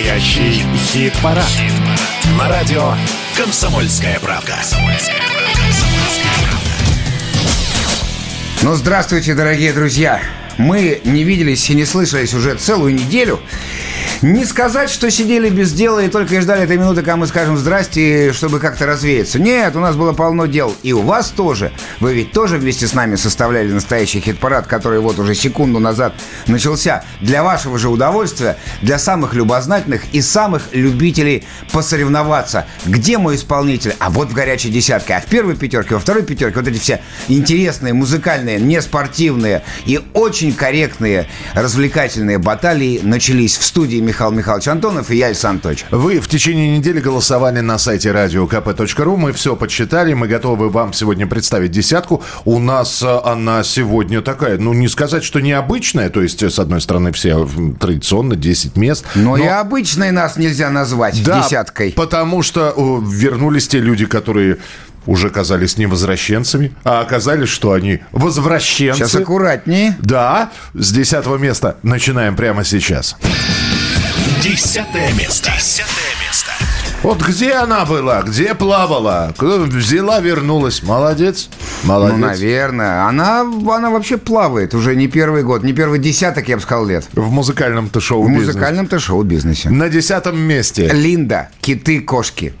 Настоящий хит-парад. Хит На радио «Комсомольская правка». Ну, здравствуйте, дорогие друзья. Мы не виделись и не слышались уже целую неделю. Не сказать, что сидели без дела и только и ждали этой минуты, когда мы скажем «здрасте», чтобы как-то развеяться. Нет, у нас было полно дел. И у вас тоже. Вы ведь тоже вместе с нами составляли настоящий хит-парад, который вот уже секунду назад начался. Для вашего же удовольствия, для самых любознательных и самых любителей посоревноваться. Где мой исполнитель? А вот в горячей десятке. А в первой пятерке, во второй пятерке вот эти все интересные, музыкальные, неспортивные и очень корректные развлекательные баталии начались в студии Михаил Михайлович Антонов и я, Александр Анатольевич. Вы в течение недели голосовали на сайте radiokp.ru. Мы все подсчитали. Мы готовы вам сегодня представить десятку. У нас э, она сегодня такая, ну, не сказать, что необычная. То есть, с одной стороны, все традиционно 10 мест. Но, но... и обычной нас нельзя назвать да, десяткой. потому что вернулись те люди, которые уже казались не возвращенцами, а оказались, что они возвращенцы. Сейчас аккуратнее. Да, с десятого места начинаем прямо сейчас. Десятое место. Десятое место. Вот где она была, где плавала, взяла, вернулась. Молодец. Молодец. Ну, наверное. Она, она вообще плавает уже не первый год, не первый десяток, я бы сказал, лет. В музыкальном-то шоу-бизнесе. В музыкальном-то шоу-бизнесе. На десятом месте. Линда. Киты-кошки.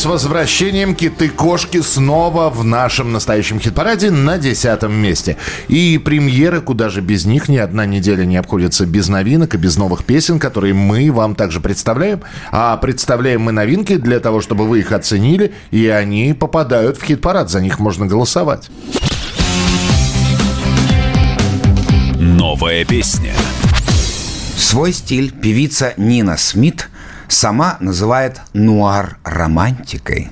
С возвращением киты-кошки снова в нашем настоящем хит-параде на десятом месте. И премьеры, куда же без них, ни одна неделя не обходится без новинок и без новых песен, которые мы вам также представляем. А представляем мы новинки для того, чтобы вы их оценили, и они попадают в хит-парад, за них можно голосовать. Новая песня. Свой стиль певица Нина Смит – сама называет нуар романтикой.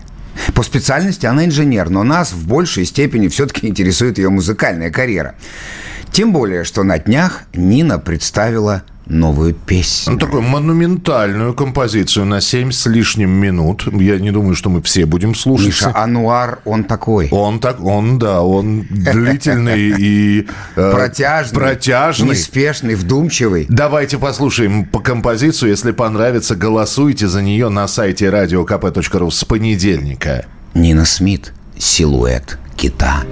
По специальности она инженер, но нас в большей степени все-таки интересует ее музыкальная карьера. Тем более, что на днях Нина представила новую песню. Ну, такую монументальную композицию на 7 с лишним минут. Я не думаю, что мы все будем слушать. Миша, Ануар, он такой. Он так, он, да, он длительный и... э, протяжный. Протяжный. Неспешный, вдумчивый. Давайте послушаем по композицию. Если понравится, голосуйте за нее на сайте radiokp.ru с понедельника. Нина Смит, «Силуэт кита».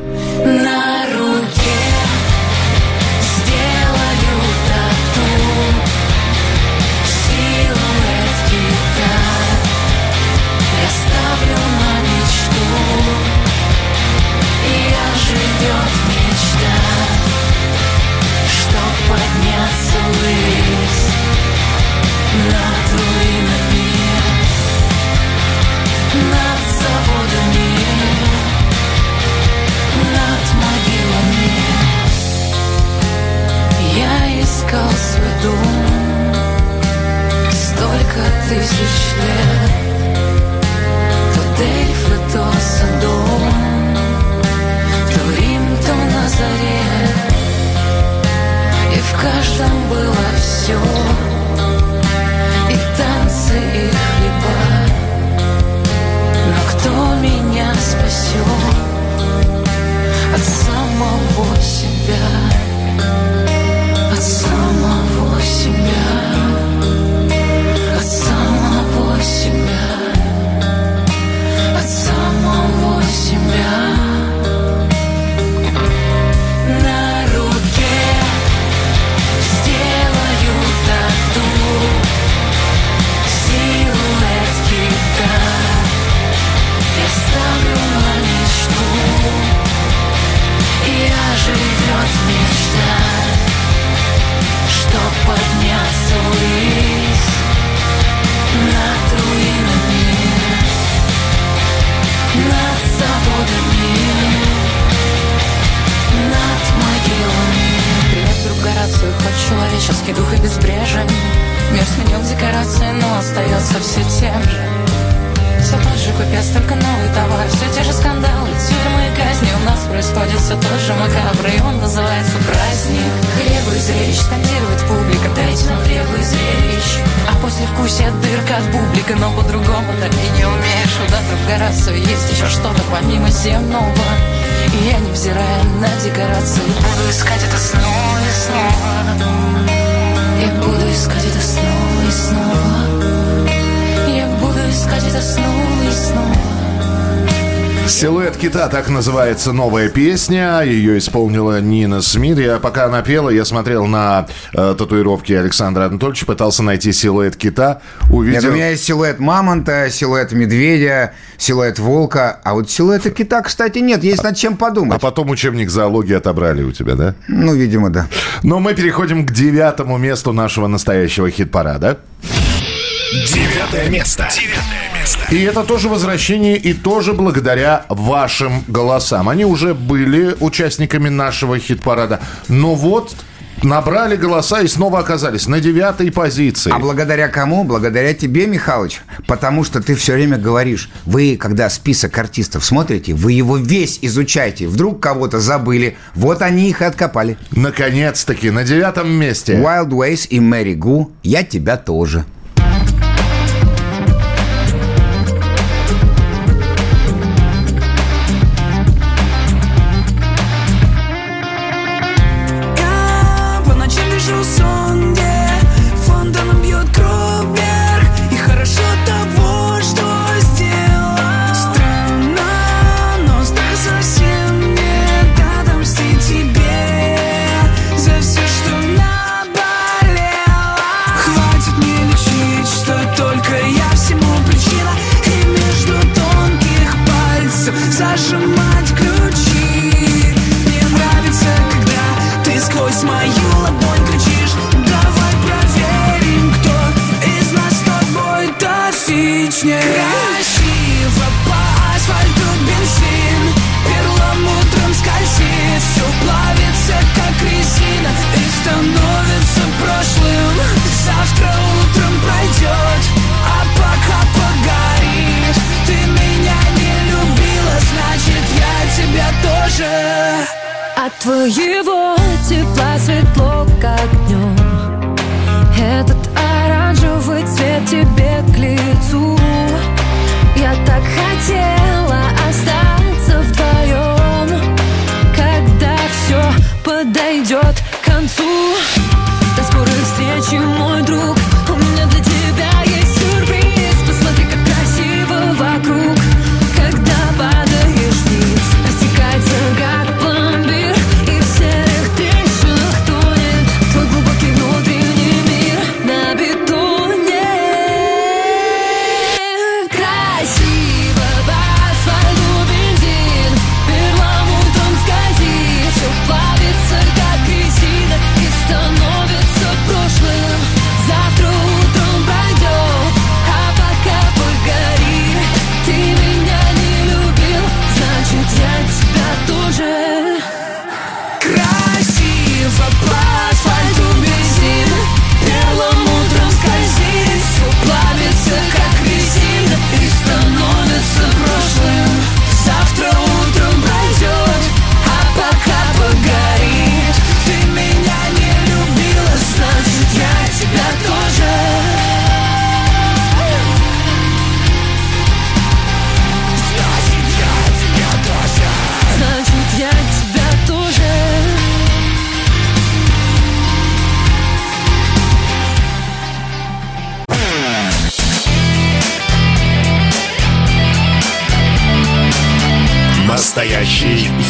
Называется новая песня. Ее исполнила Нина Смит. Я, пока она пела, я смотрел на э, татуировки Александра Анатольевича, пытался найти силуэт кита. Увидел... Нет, у меня есть силуэт мамонта, силуэт медведя, силуэт волка. А вот силуэта кита, кстати, нет. Есть над чем подумать. А потом учебник зоологии отобрали у тебя, да? Ну, видимо, да. Но мы переходим к девятому месту нашего настоящего хит-парада. Девятое место. Девятое место. И это тоже возвращение, и тоже благодаря вашим голосам. Они уже были участниками нашего хит-парада. Но вот набрали голоса и снова оказались на девятой позиции. А благодаря кому? Благодаря тебе, Михалыч. Потому что ты все время говоришь, вы, когда список артистов смотрите, вы его весь изучаете. Вдруг кого-то забыли. Вот они их и откопали. Наконец-таки, на девятом месте. Wild Ways и Мэри Гу. Я тебя тоже.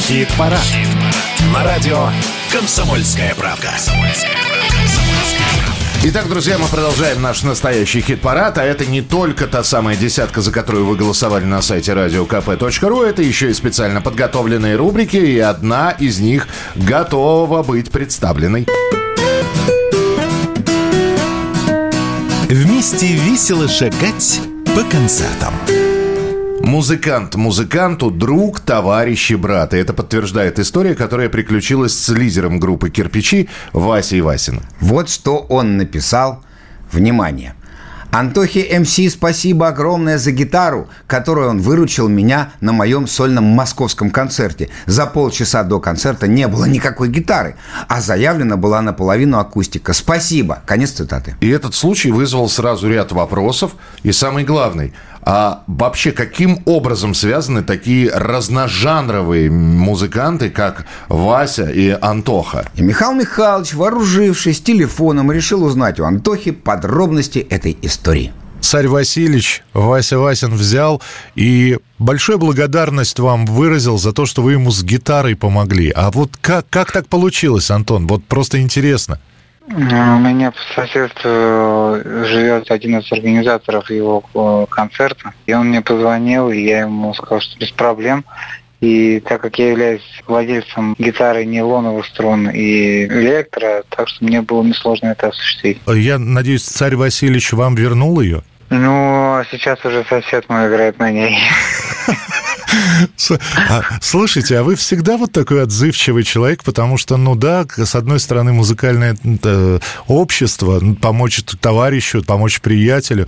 Хит-парад. На радио «Комсомольская правда». Итак, друзья, мы продолжаем наш настоящий хит-парад, а это не только та самая десятка, за которую вы голосовали на сайте radiokp.ru, это еще и специально подготовленные рубрики, и одна из них готова быть представленной. Вместе весело шагать по концертам. Музыкант музыканту, друг, товарищ и брат. И это подтверждает история, которая приключилась с лидером группы «Кирпичи» Васей Васиным. Вот что он написал. Внимание. Антохе МС спасибо огромное за гитару, которую он выручил меня на моем сольном московском концерте. За полчаса до концерта не было никакой гитары, а заявлена была наполовину акустика. Спасибо. Конец цитаты. И этот случай вызвал сразу ряд вопросов. И самый главный, а вообще каким образом связаны такие разножанровые музыканты, как Вася и Антоха? И Михаил Михайлович, вооружившись телефоном, решил узнать у Антохи подробности этой истории. Царь Васильевич, Вася Васин взял и большую благодарность вам выразил за то, что вы ему с гитарой помогли. А вот как, как так получилось, Антон? Вот просто интересно. У меня по соседству живет один из организаторов его э, концерта. И он мне позвонил, и я ему сказал, что без проблем. И так как я являюсь владельцем гитары нейлоновых струн и электро, так что мне было несложно это осуществить. Я надеюсь, царь Васильевич вам вернул ее? Ну, а сейчас уже сосед мой играет на ней. А, Слушайте, а вы всегда вот такой отзывчивый человек, потому что, ну да, с одной стороны, музыкальное общество, ну, помочь товарищу, помочь приятелю.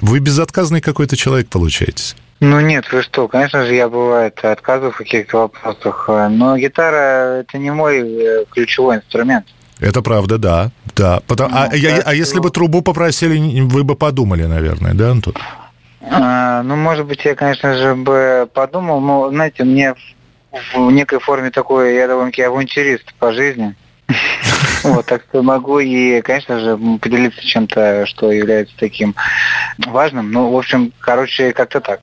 Вы безотказный какой-то человек получаетесь. Ну нет, вы что, конечно же, я бывает отказываю в каких-то вопросах, но гитара это не мой э, ключевой инструмент. Это правда, да. да. Потом- а, Ну, я- так а если что- бы трубу попросили, вы бы подумали, наверное, да, Антон? А, ну, может быть, я, конечно же, бы подумал, но, знаете, мне в, в некой форме такой, я довольно-таки авантюрист по жизни. Вот, так что могу и, конечно же, поделиться чем-то, что является таким важным. Ну, в общем, короче, как-то так.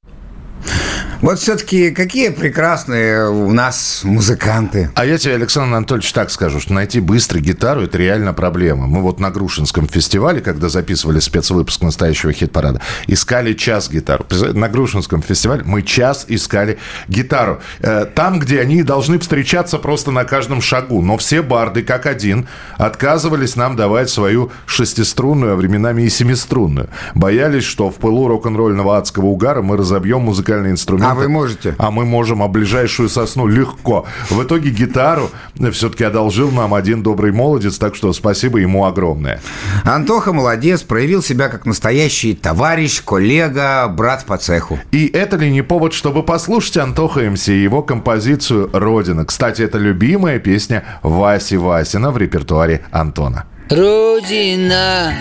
Вот все-таки какие прекрасные у нас музыканты. А я тебе, Александр Анатольевич, так скажу, что найти быстро гитару – это реально проблема. Мы вот на Грушинском фестивале, когда записывали спецвыпуск настоящего хит-парада, искали час гитару. На Грушинском фестивале мы час искали гитару. Э, Там, где они должны встречаться просто на каждом шагу. Но все барды, как один, отказывались нам давать свою шестиструнную, а временами и семиструнную. Боялись, что в пылу рок-н-ролльного адского угара мы разобьем музыкальный инструмент. А вы можете? А мы можем, а ближайшую сосну легко. В итоге гитару все-таки одолжил нам один добрый молодец, так что спасибо ему огромное. Антоха молодец, проявил себя как настоящий товарищ, коллега, брат по цеху. И это ли не повод, чтобы послушать Антоха МС и его композицию «Родина»? Кстати, это любимая песня Васи Васина в репертуаре Антона. Родина,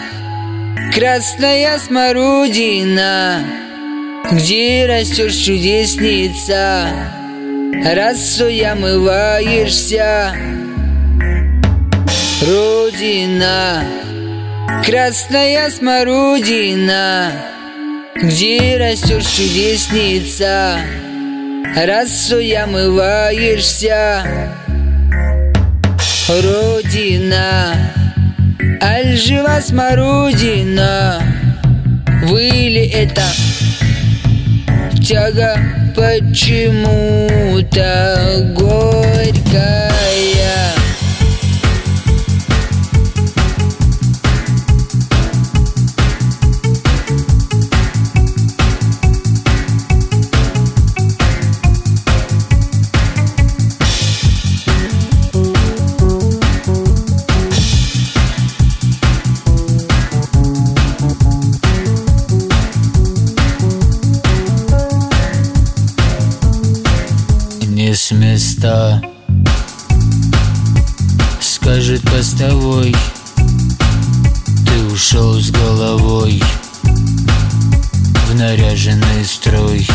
красная смородина, где растешь чудесница, росой омываешься. Родина, Красная смородина. Где растет чудесница? Росой омываешься. Родина Аль жива смородина? Выли это тяга почему-то горькая места Скажет постовой Ты ушел с головой В наряженный строй.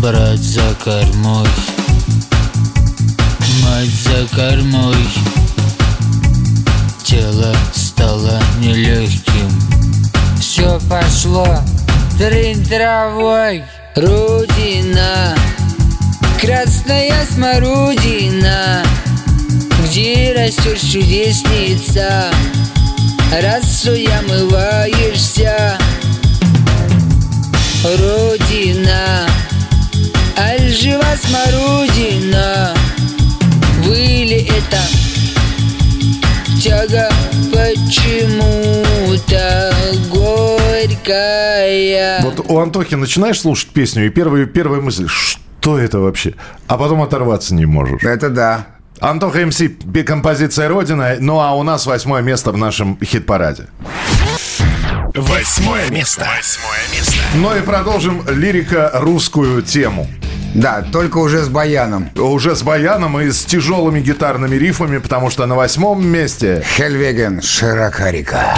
Брат за кормой Мать за кормой. Тело стало нелегким. Все пошло трин травой. Родина Красная смородина Где растешь чудесница. Росой омываешься Родина Аль жива смородина? Выли это тяга почему-то горькая. Вот у Антохи начинаешь слушать песню, и первая, первая мысль, что это вообще? А потом оторваться не можешь. Это да. Антоха МС, композиция «Родина». Ну, а у нас восьмое место в нашем хит-параде. Восьмое место. Восьмое место. Ну и продолжим лирико-русскую тему. Да, только уже с баяном. Уже с баяном и с тяжелыми гитарными рифами, потому что на восьмом месте... Хельвеген «Широка река».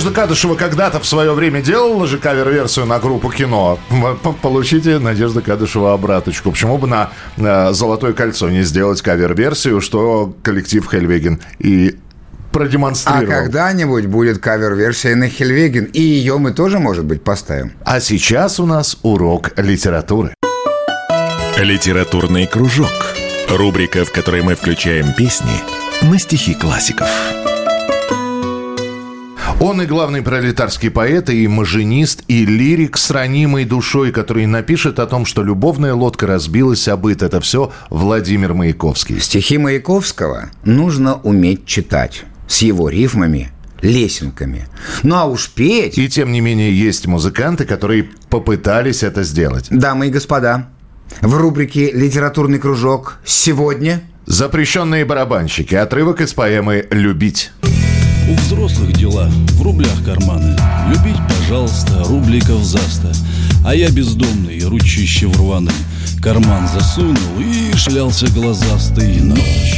Надежда Кадышева когда-то в свое время делала же кавер-версию на группу кино. Получите Надежда Кадышева обраточку. Почему бы на э, «Золотое кольцо» не сделать кавер-версию, что коллектив Helvegen и А продемонстрировал. когда-нибудь будет кавер-версия на Helvegen, и ее мы тоже, может быть, поставим. А сейчас у нас урок литературы. Литературный кружок. Рубрика, в которой мы включаем песни на стихи классиков. Он и главный пролетарский поэт, и маженист, и лирик с ранимой душой, который напишет о том, что любовная лодка разбилась о быт. Это все Владимир Маяковский. Стихи Маяковского нужно уметь читать. С его рифмами лесенками. Ну а уж петь... И тем не менее есть музыканты, которые попытались это сделать. Дамы и господа, в рубрике «Литературный кружок» сегодня... Запрещенные барабанщики. Отрывок из поэмы «Любить». У взрослых дела, в рублях карманы. Любить, пожалуйста, рубликов заста. А я бездомный, ручище в рваный. Карман засунул и шлялся глазастый ночь.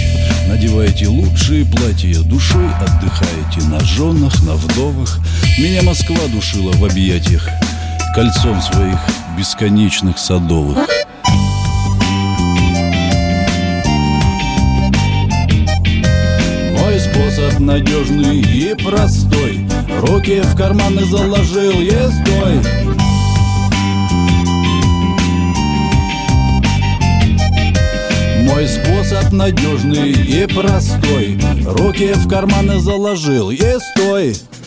Надевайте лучшие платья, душой отдыхаете На женах, на вдовах Меня Москва душила в объятиях Кольцом своих бесконечных садовых способ надежный и простой. Руки в карманы заложил, ездой Мой способ надежный и простой. Руки в карманы заложил В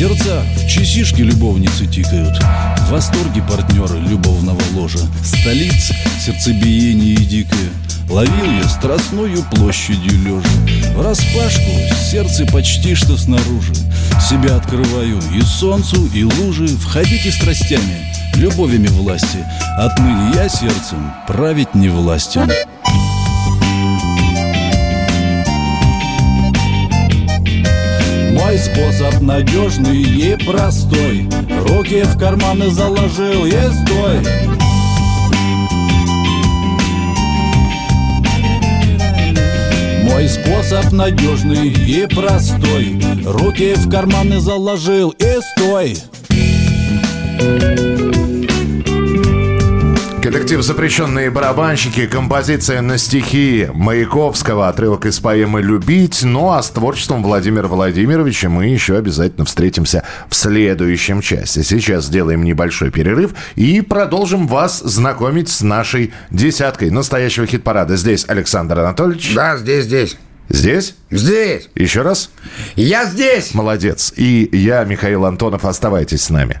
сердца в часишки любовницы тикают. В восторге партнеры любовного ложа. Столиц сердцебиение дикое. Ловил я страстную площадью лежа В распашку сердце почти что снаружи. Себя открываю и солнцу, и лужи Входите страстями, любовями власти. Отныне я сердцем править не властен Мой способ надежный и простой. Руки в карманы заложил и стой. Мой способ надежный и простой. Руки в карманы заложил и стой Коллектив «Запрещенные барабанщики», композиция на стихи Маяковского, отрывок из поэмы «Любить». Ну а с творчеством Владимира Владимировича мы еще обязательно встретимся в следующем части. Сейчас сделаем небольшой перерыв и продолжим вас знакомить с нашей десяткой настоящего хит-парада. Здесь Александр Анатольевич. Да, здесь, здесь. Здесь? Здесь. Еще раз? Я здесь. Молодец. И я, Михаил Антонов. Оставайтесь с нами.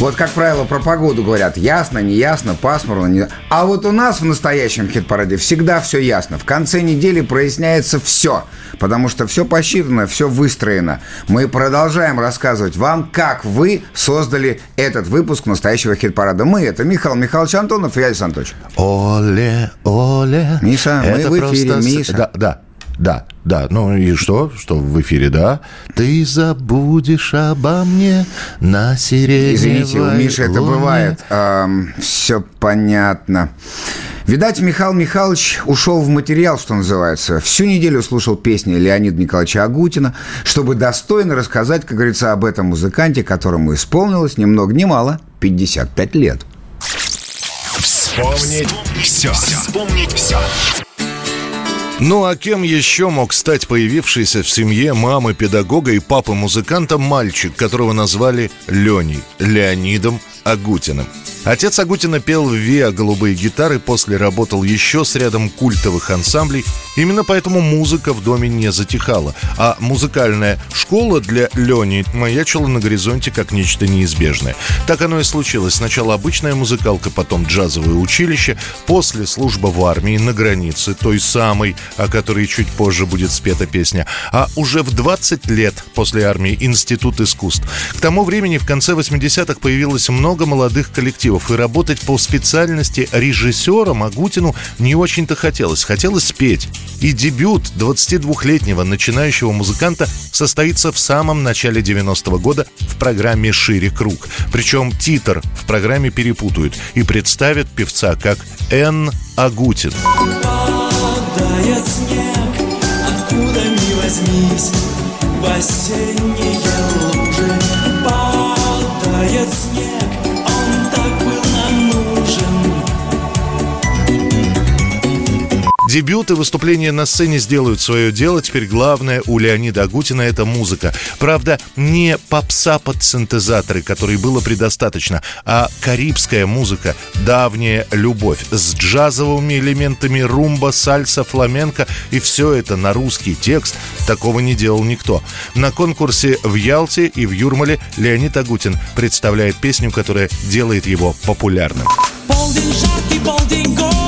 Вот, как правило, про погоду говорят ясно, неясно, пасмурно. Не... А вот у нас в настоящем хит-параде всегда все ясно. В конце недели проясняется все, потому что все посчитано, все выстроено. Мы продолжаем рассказывать вам, как вы создали этот выпуск настоящего хит-парада. Мы это Михаил Михайлович Антонов и Александр Анатольевич. Оле, оле. Миша, мы в эфире, просто Миша. Да, да, да, да. Ну и что? Что в эфире, да? Ты забудешь обо мне на сиреневой Извините, у Миши это бывает. все понятно. Видать, Михаил Михайлович ушел в материал, что называется. Всю неделю слушал песни Леонида Николаевича Агутина, чтобы достойно рассказать, как говорится, об этом музыканте, которому исполнилось ни много ни мало 55 лет. Вспомнить все. Вспомнить все. Ну а кем еще мог стать появившийся в семье мамы педагога и папы музыканта мальчик, которого назвали Леней, Леонидом Агутиным? Отец Агутина пел в ВИА «Голубые гитары», после работал еще с рядом культовых ансамблей. Именно поэтому музыка в доме не затихала. А музыкальная школа для Лени маячила на горизонте как нечто неизбежное. Так оно и случилось. Сначала обычная музыкалка, потом джазовое училище, после служба в армии на границе, той самой, о которой чуть позже будет спета песня. А уже в 20 лет после армии Институт искусств. К тому времени в конце 80-х появилось много молодых коллективов, и работать по специальности режиссером Агутину не очень-то хотелось. Хотелось спеть. И дебют 22-летнего начинающего музыканта состоится в самом начале 90-го года в программе «Шире круг». Причем титр в программе перепутают и представят певца как Н. Агутин. Падает снег, откуда ни возьмись, в осенние лужи. Падает снег, Дебют и выступления на сцене сделают свое дело. Теперь главное у Леонида Агутина это музыка. Правда, не попса под синтезаторы, которой было предостаточно, а карибская музыка, давняя любовь с джазовыми элементами румба, сальса, фламенко и все это на русский текст. Такого не делал никто. На конкурсе в Ялте и в Юрмале Леонид Агутин представляет песню, которая делает его популярным. Полдень жаркий, полдень город,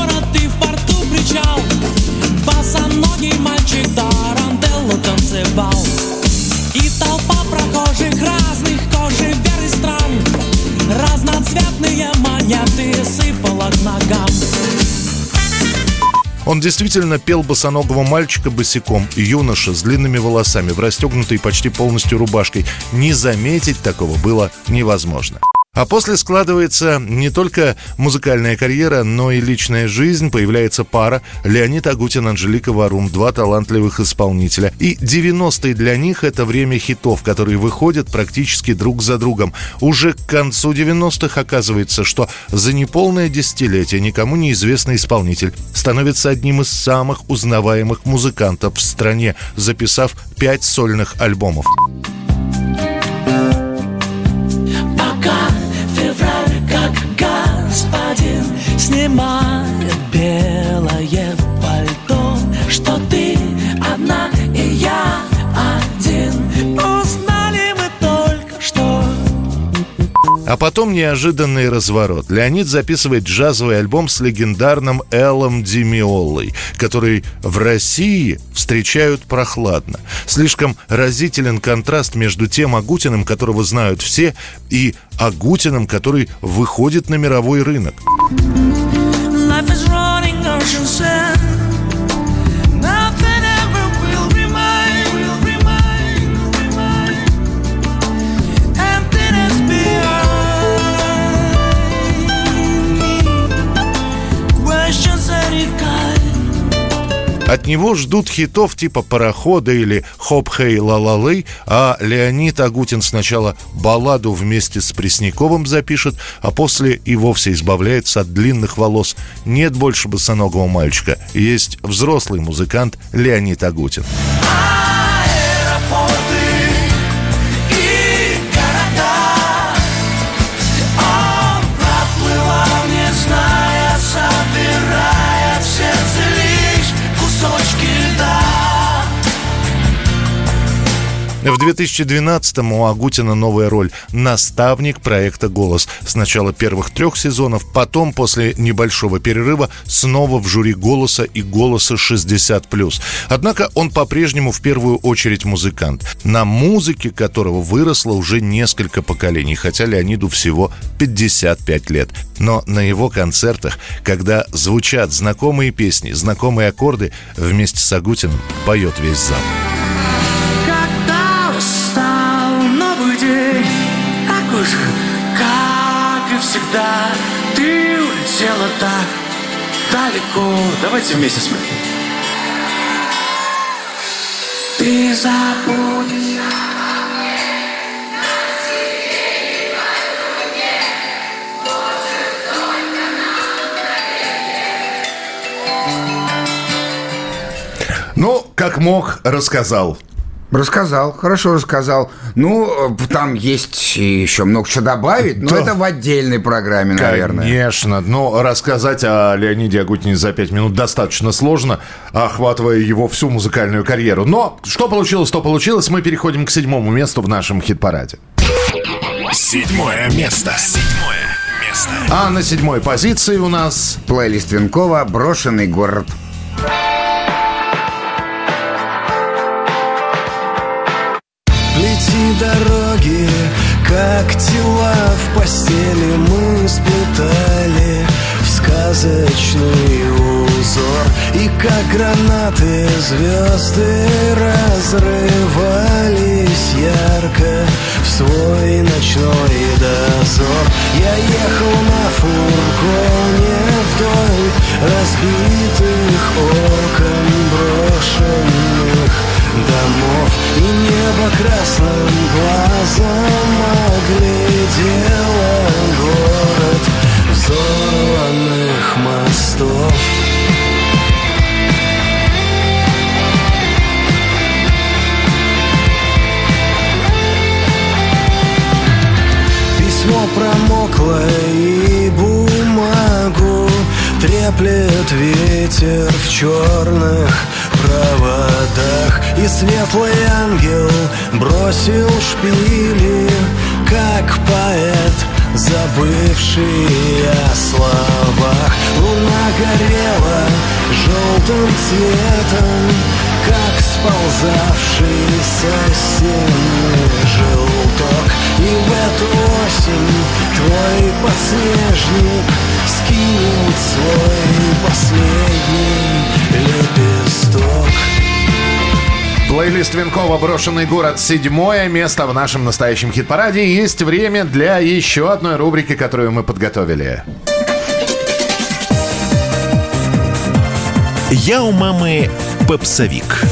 Босоногий мальчик тарантеллу танцевал И толпа прохожих разных кожи вер и стран Разноцветные монеты сыпала к ногам Он действительно пел босоногого мальчика босиком, юноша с длинными волосами, в расстегнутой почти полностью рубашкой. Не заметить такого было невозможно. А после складывается не только музыкальная карьера, но и личная жизнь. Появляется пара Леонид Агутин, Анжелика Варум, два талантливых исполнителя. И 90-е для них это время хитов, которые выходят практически друг за другом. Уже к концу 90-х оказывается, что за неполное десятилетие никому неизвестный исполнитель становится одним из самых узнаваемых музыкантов в стране, записав пять сольных альбомов. nic my. А потом неожиданный разворот. Леонид записывает джазовый альбом с легендарным Эллом Димиолой, который в России встречают прохладно. Слишком разителен контраст между тем Агутиным, которого знают все, и Агутиным, который выходит на мировой рынок. Life is От него ждут хитов типа «Парохода» или «Хоп Хей Ла Ла Лей», а Леонид Агутин сначала балладу вместе с Пресняковым запишет, а после и вовсе избавляется от длинных волос. Нет больше босоногого мальчика, есть взрослый музыкант Леонид Агутин. Аэропорты В 2012-м у Агутина новая роль – наставник проекта «Голос». Сначала первых трех сезонов, потом, после небольшого перерыва, снова в жюри «Голоса» и «Голоса 60+.» Однако он по-прежнему в первую очередь музыкант, на музыке которого выросло уже несколько поколений, хотя Леониду всего 55 лет. Но на его концертах, когда звучат знакомые песни, знакомые аккорды, вместе с Агутиным поет весь зал. Как и всегда Ты улетела так далеко. Давайте вместе спеть Ты забудешь. Ну, как мог, рассказал. Рассказал, хорошо рассказал. Ну, э, там есть еще много чего добавить, но Да. это в отдельной программе, наверное. Конечно. Но рассказать о Леониде Агутине за пять минут достаточно сложно, охватывая его всю музыкальную карьеру. Но что получилось, то получилось. Мы переходим к седьмому месту в нашем хит-параде. Седьмое место. Седьмое место. А на седьмой позиции у нас... Плейлист Венкова «Брошенный город». Дороги, как тела в постели Мы сплетали в сказочный узор И как гранаты звезды разрывались ярко В свой ночной дозор. Я ехал на фургоне вдоль разбитых окон брошенных домов И небо красным глазом оглядело город взорванных мостов. Письмо промокло и бумагу Треплет ветер в черных проводах И светлый ангел бросил шпили Как поэт, забывший о словах. Луна горела желтым цветом Как сползавший со стены желток. И в эту осень твой подснежник Скинет свой последний лепесток Плейлист Венкова «Брошенный город» седьмое место в нашем настоящем хит-параде. И Есть время для еще одной рубрики, которую мы подготовили. Я у мамы попсовик.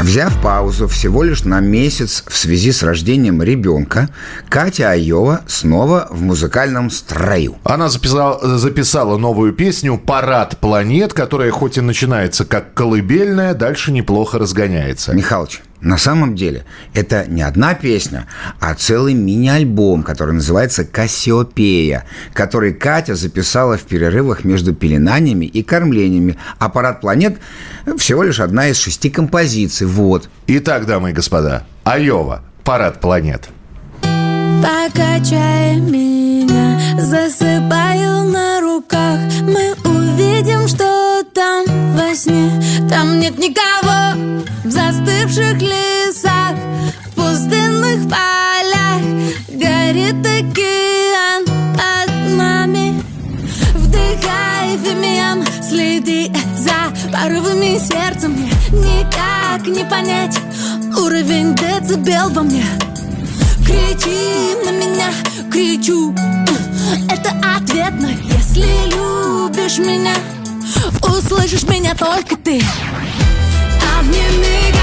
Взяв паузу всего лишь на месяц в связи с рождением ребенка, Катя Айова снова в музыкальном строю. Она записала, записала новую песню «Парад планет», которая хоть и начинается как колыбельная, дальше неплохо разгоняется. Михалыч, на самом деле это не одна песня, а целый мини-альбом, который называется «Кассиопея», который Катя записала в перерывах между пеленаниями и кормлениями. А «Парад планет» всего лишь одна из шести композиций. Вот. Итак, дамы и господа, Айова «Парад планет». Покачай меня, засыпаю на руках Мы увидим, что там сне. Там нет никого в застывших лесах В пустынных полях. Горит океан под нами. Вдыхай фимиам, следи за порывами сердца Мне. Никак не понять уровень децибел во мне. Кричи на меня, кричу. Это ответно, если любишь меня Услышишь меня только ты. Обними,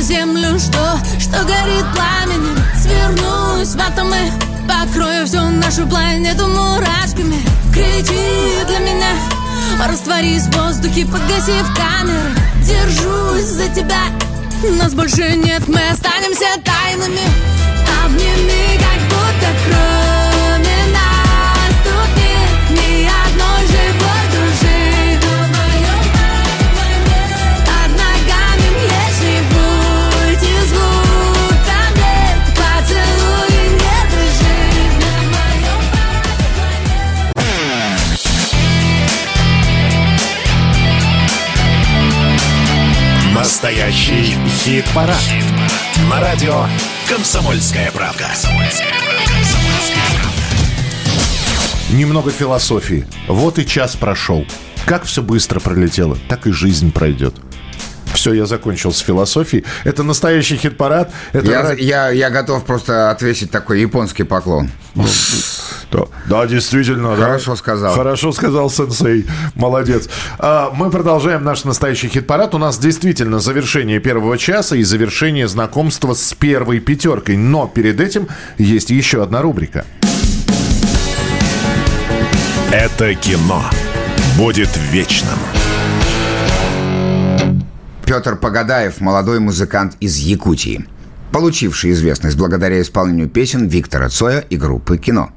землю Что, что горит пламенем. Свернусь в атомы Покрою всю нашу планету мурашками. Кричи для меня Растворись в воздухе, погасив камеры. Держусь за тебя Нас больше нет, мы останемся тайнами. Обними, как будто кроме Настоящий хит-парад. На радио «Комсомольская правда». Немного философии. Вот и час прошел. Как все быстро пролетело, так и жизнь пройдет. Все, я закончил с философией. Это настоящий хит-парад. Это Я, я, я готов просто отвесить такой японский поклон. Да, да, действительно. да. Хорошо сказал. Хорошо сказал сенсей. Молодец. А, Мы продолжаем наш настоящий хит-парад. У нас действительно завершение первого часа и завершение знакомства с первой пятеркой. Но перед этим есть еще одна рубрика. Это кино будет вечным. Петр Погадаев, молодой музыкант из Якутии, получивший известность благодаря исполнению песен Виктора Цоя и группы «Кино».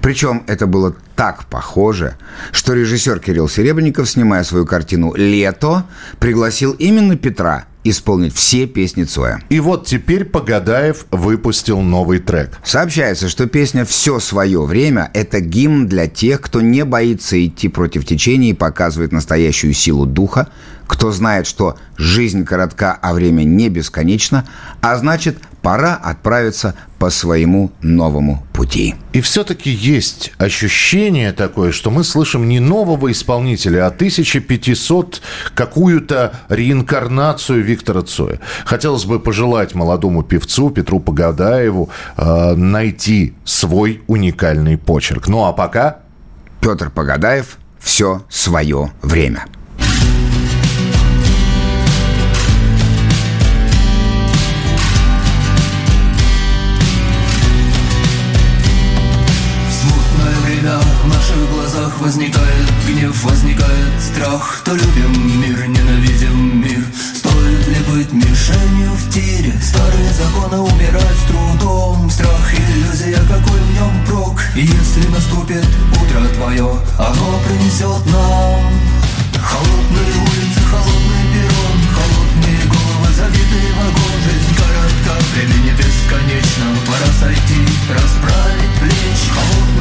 Причем это было так похоже, что режиссер Кирилл Серебренников, снимая свою картину «Лето», пригласил именно Петра исполнить все песни Цоя. И вот теперь Погадаев выпустил новый трек. Сообщается, что песня «Все свое время» — это гимн для тех, кто не боится идти против течения и показывает настоящую силу духа, кто знает, что жизнь коротка, а время не бесконечно, а значит, пора отправиться по своему новому пути. И все-таки есть ощущение такое, что мы слышим не нового исполнителя, а 1500 какую-то реинкарнацию Виктора Цоя. Хотелось бы пожелать молодому певцу Петру Погадаеву э, найти свой уникальный почерк. Ну а пока... Петр Погадаев «Все свое время». Возникает Гнев возникает страх. То любим мир, ненавидим мир? Стоит ли быть мишенью в тире? Старые законы умирают с трудом. Страх иллюзия, какой в нем прок? И если наступит утро твое Оно принесет нам Холодные улицы, холодный перрон Холодные головы, забитые вагон Жизнь коротка, времени бесконечно. Пора сойти, расправить плечи. Холодные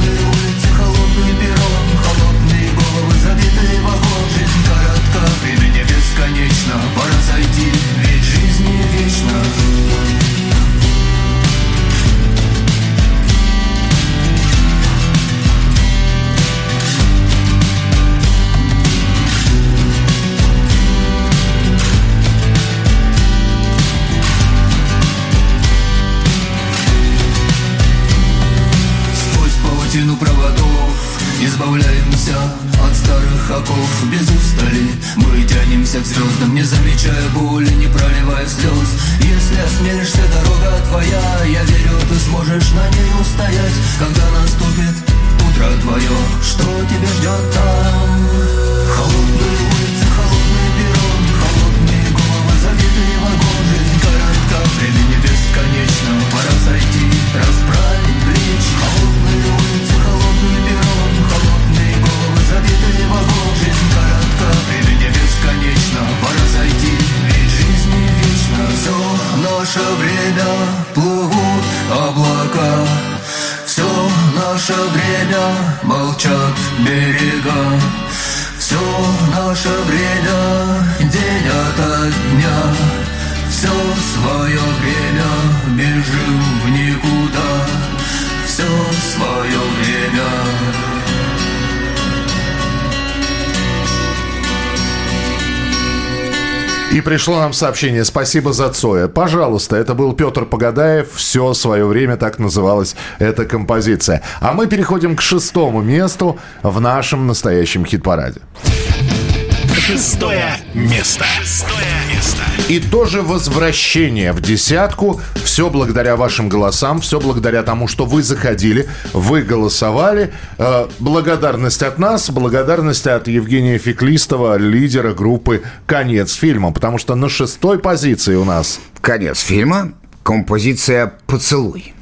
сможешь на ней устоять Когда пришло нам сообщение. Спасибо за Цоя. Пожалуйста, это был Петр Погадаев. Все свое время так называлась эта композиция. А мы переходим к шестому месту в нашем настоящем хит-параде. Шестое место. Шестое место. И тоже возвращение в десятку. Все благодаря вашим голосам, все благодаря тому, что вы заходили, вы голосовали. Э, благодарность от нас, благодарность от Евгения Феклистова, лидера группы «Конец фильма». Потому что на шестой позиции у нас... Конец фильма. Композиция «Поцелуй».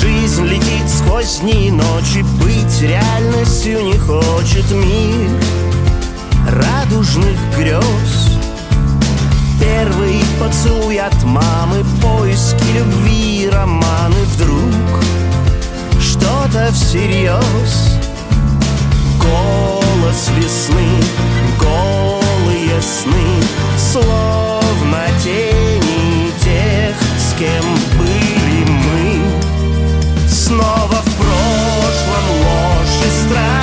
Жизнь летит сквозь дни и ночи Быть реальностью не хочет мир Радужных грез Первый поцелуй от мамы Поиски любви, романы Вдруг. Что-то всерьез. Голос весны, голые сны Словно тени тех, с кем были мы. Снова в прошлом ложь и страх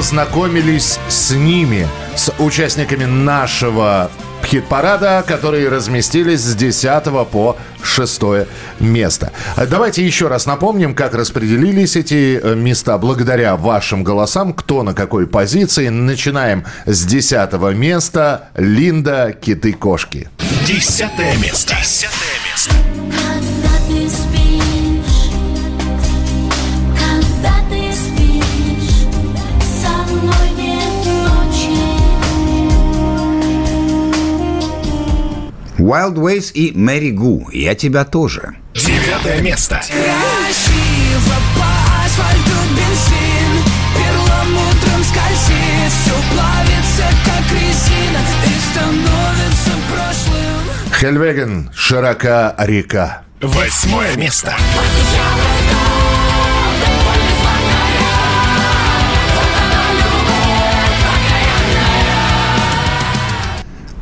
познакомились с ними, с участниками нашего хит-парада, которые разместились с 10 по 6 место. Давайте еще раз напомним, как распределились эти э, места благодаря вашим голосам, кто на какой позиции. Начинаем с 10 места. Линда «Киты-кошки». Десятое место. Десятое место. Wild Ways и Мэри Гу. Я тебя тоже. Девятое место. Красиво по асфальту бензин Перламутром скользит Все плавится, как резина И становится прошлым Хельвеген «Широка река». Восьмое место.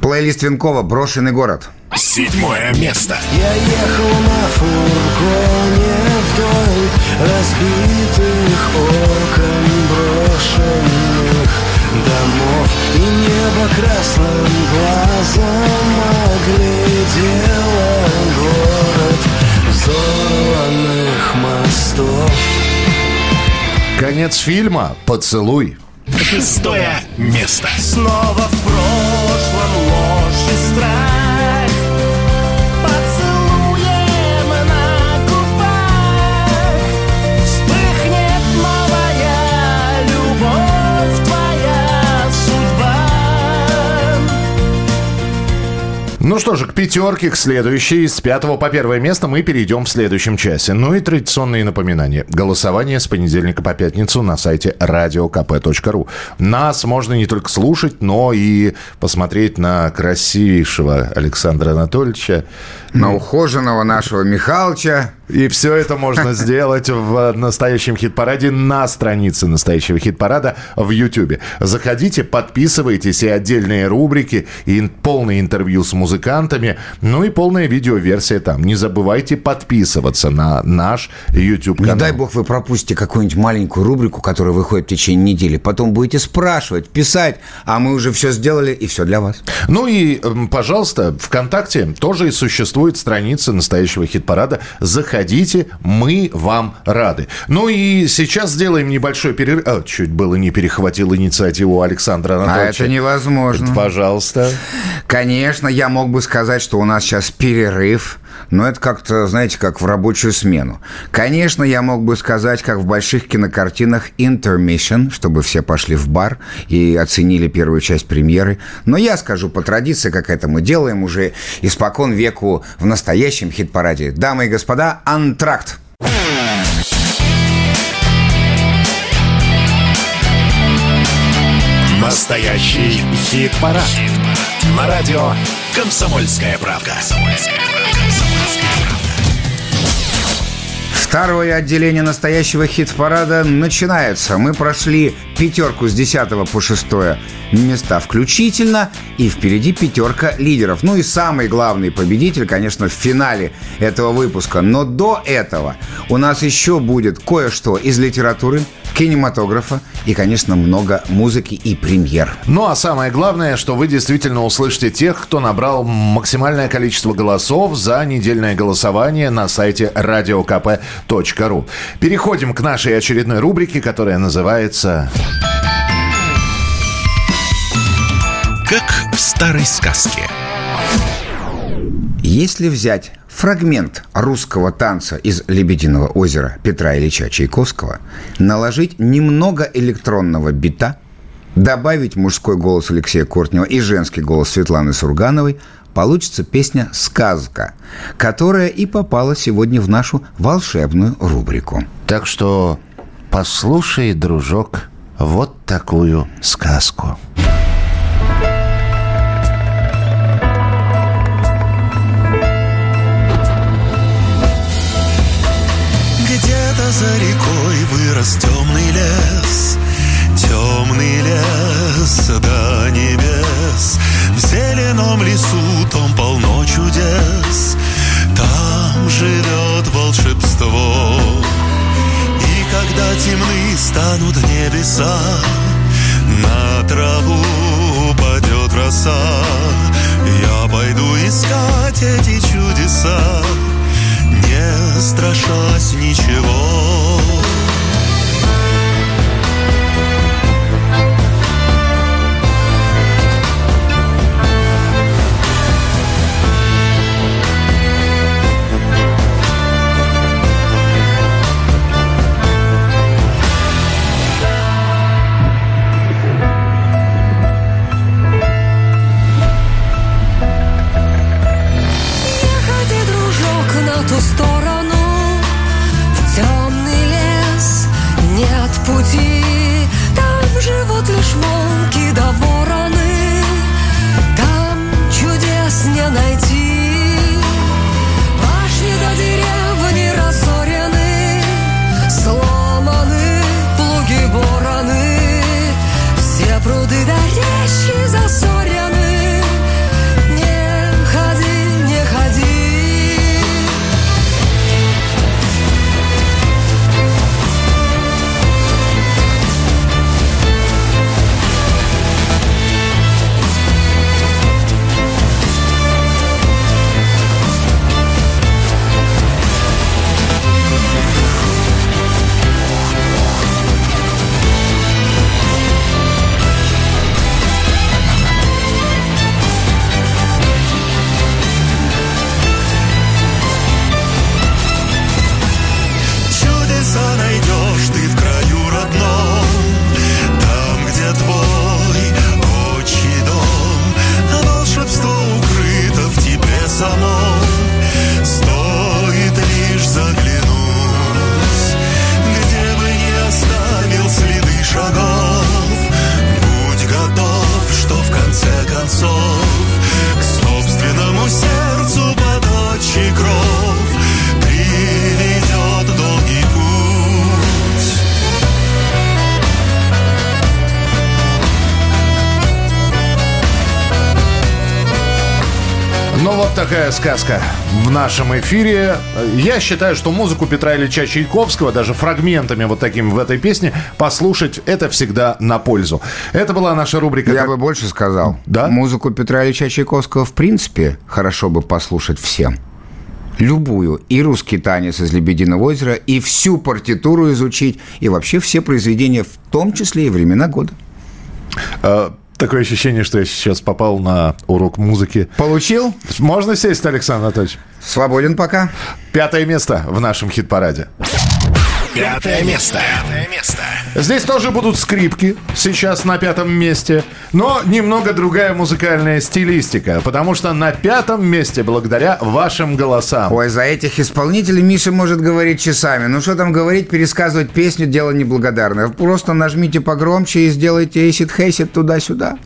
Плейлист Винкова «Брошенный город». Седьмое место. Я ехал на фургоне вдоль разбитых окон брошенных домов И небо красным глазом оглядело город взорванных мостов Конец фильма «Поцелуй». Шестое место. Снова в прошлом ложь и страх Ну что же, к пятерке, к следующей. С пятого по первое место мы перейдем в следующем часе. Ну и традиционные напоминания. Голосование с понедельника по пятницу на сайте radiokp.ru. Нас можно не только слушать, но и посмотреть на красивейшего Александра Анатольевича. На ухоженного нашего Михалыча. И все это можно сделать в настоящем хит-параде на странице настоящего хит-парада в YouTube. Заходите, подписывайтесь, и отдельные рубрики, и полное интервью с музыкантами, ну и полная видеоверсия там. Не забывайте подписываться на наш YouTube-канал. Не дай бог вы пропустите какую-нибудь маленькую рубрику, которая выходит в течение недели. Потом будете спрашивать, писать, а мы уже все сделали, и все для вас. Ну и, м, пожалуйста, ВКонтакте тоже и существует страница настоящего хит-парада. Заходите, мы вам рады. Ну и сейчас сделаем небольшой перерыв. А, чуть было не перехватил инициативу Александра А Анатольевича. это невозможно. Пожалуйста. Конечно, я мог бы сказать, что у нас сейчас перерыв, но это как-то, знаете, как в рабочую смену. Конечно, я мог бы сказать, как в больших кинокартинах intermission, чтобы все пошли в бар и оценили первую часть премьеры. Но я скажу по традиции, как это мы делаем уже испокон веку в настоящем хит-параде. Дамы и господа, антракт. Настоящий хит-парад. На радио «Комсомольская правда». Второе отделение настоящего хит-парада начинается. Мы прошли пятерку с 10 по 6 места включительно, и впереди пятерка лидеров. Ну и самый главный победитель, конечно, в финале этого выпуска. Но до этого у нас еще будет кое-что из литературы, кинематографа и, конечно, много музыки и премьер. Ну а самое главное, что вы действительно услышите тех, кто набрал максимальное количество голосов за недельное голосование на сайте radiokp.ru. Переходим к нашей очередной рубрике, которая называется... Как в старой сказке. Если взять фрагмент русского танца из «Лебединого озера» Петра Ильича Чайковского, наложить немного электронного бита, добавить мужской голос Алексея Кортнева и женский голос Светланы Сургановой, получится песня «Сказка», которая и попала сегодня в нашу волшебную рубрику. Так что послушай, дружок, вот такую сказку. Где-то за рекой вырос темный лес. Темный лес до небес. В зеленом лесу там полно чудес. Там живет волшебство. И когда темны станут небеса На траву упадет роса. Я пойду искать эти чудеса не страшась ничего. Ту сторону. В темный лес нет пути. Там живут лишь волки да вороны. Там чудес не найти. Башни до деревни разорены. Сломаны плуги бороны. Все пруды до речки нашем эфире. Я считаю, что музыку Петра Ильича Чайковского, даже фрагментами вот такими в этой песне, послушать это всегда на пользу. Это была наша рубрика. Я бы больше сказал. Да? Музыку Петра Ильича Чайковского в принципе хорошо бы послушать всем. Любую. И русский танец из «Лебединого озера», и всю партитуру изучить, и вообще все произведения, в том числе и времена года. Такое ощущение, что я сейчас попал на урок музыки. Получил? Можно сесть, Александр Анатольевич? Свободен пока. Пятое место в нашем хит-параде. Пятое место. Здесь тоже будут скрипки, сейчас на пятом месте, но немного другая музыкальная стилистика, потому что на пятом месте благодаря вашим голосам. Ой, за этих исполнителей Миша может говорить часами. Ну что там говорить, пересказывать песню – дело неблагодарное. Просто нажмите погромче и сделайте эйсид-хейсид туда-сюда.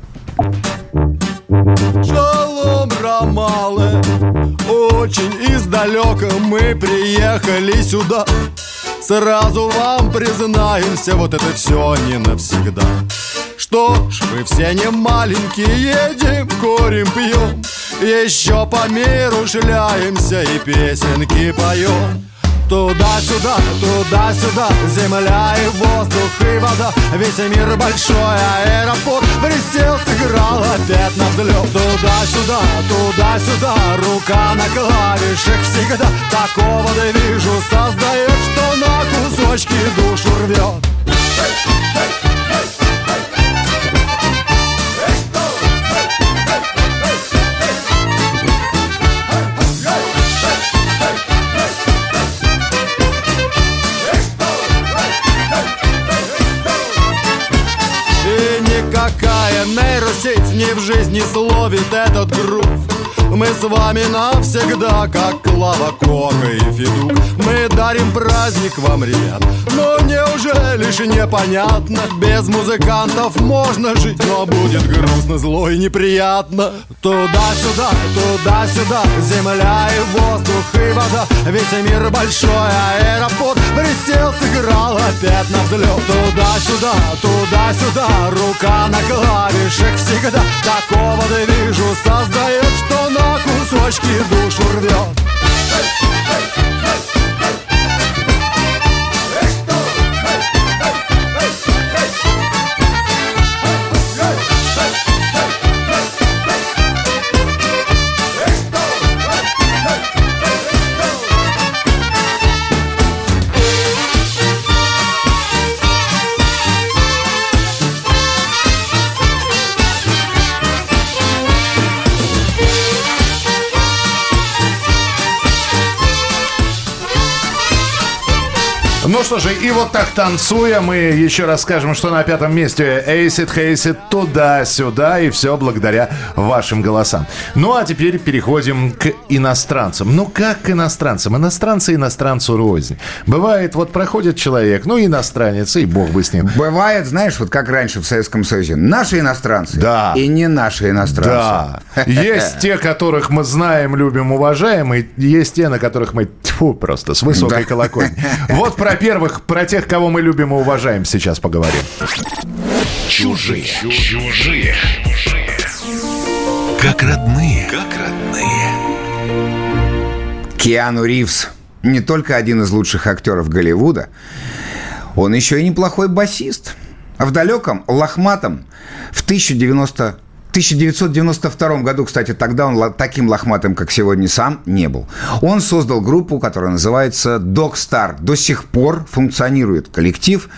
Шалом, Рамале, очень издалека мы приехали сюда Сразу вам признаемся, вот это все не навсегда. Что ж, мы все не маленькие, едем, курим, пьем Еще по миру шляемся и песенки поем Туда-сюда, туда-сюда, земля и воздух и вода. Весь мир большой аэропорт Присел, сыграл опять на взлет Туда-сюда, туда-сюда, рука на клавишах всегда. Такого движу создает, что на кусочки душу рвет. И никакая нейросеть не в жизни словит этот грув Мы с вами навсегда, как Клава Кока и Федук. Мы дарим праздник вам, ребят. Но неужели ж непонятно? Без музыкантов можно жить Но будет грустно, зло и неприятно. Туда-сюда, туда-сюда Земля и воздух и вода. Весь мир большой аэропорт. Присел, сыграл опять на взлет Туда-сюда, туда-сюда Рука на клавишах всегда. Такого движу создает, что на кусочки душу рвет Ну что же, и вот так танцуя, мы еще раз скажем, что на пятом месте Acid Хейсит туда-сюда, и все благодаря вашим голосам. Ну а теперь переходим к иностранцам. Ну как к иностранцам? Иностранцы иностранцу рознь. Бывает, вот проходит человек, ну иностранец, и бог бы с ним. Бывает, знаешь, вот как раньше в Советском Союзе. Наши иностранцы Да. и не наши иностранцы. Да. Есть те, которых мы знаем, любим, уважаем, и есть те, на которых мы тьфу, просто с высокой Да. колокольни. Вот про первых, про тех, кого мы любим и уважаем, сейчас поговорим. Чужие. Чужие. Как родные. Как родные. Киану Ривз не только один из лучших актеров Голливуда, он еще и неплохой басист. А в далеком, лохматом, в 1090 1992 году, кстати, тогда он таким лохматым, как сегодня сам, не был. Он создал группу, которая называется Dog Star. До сих пор функционирует коллектив,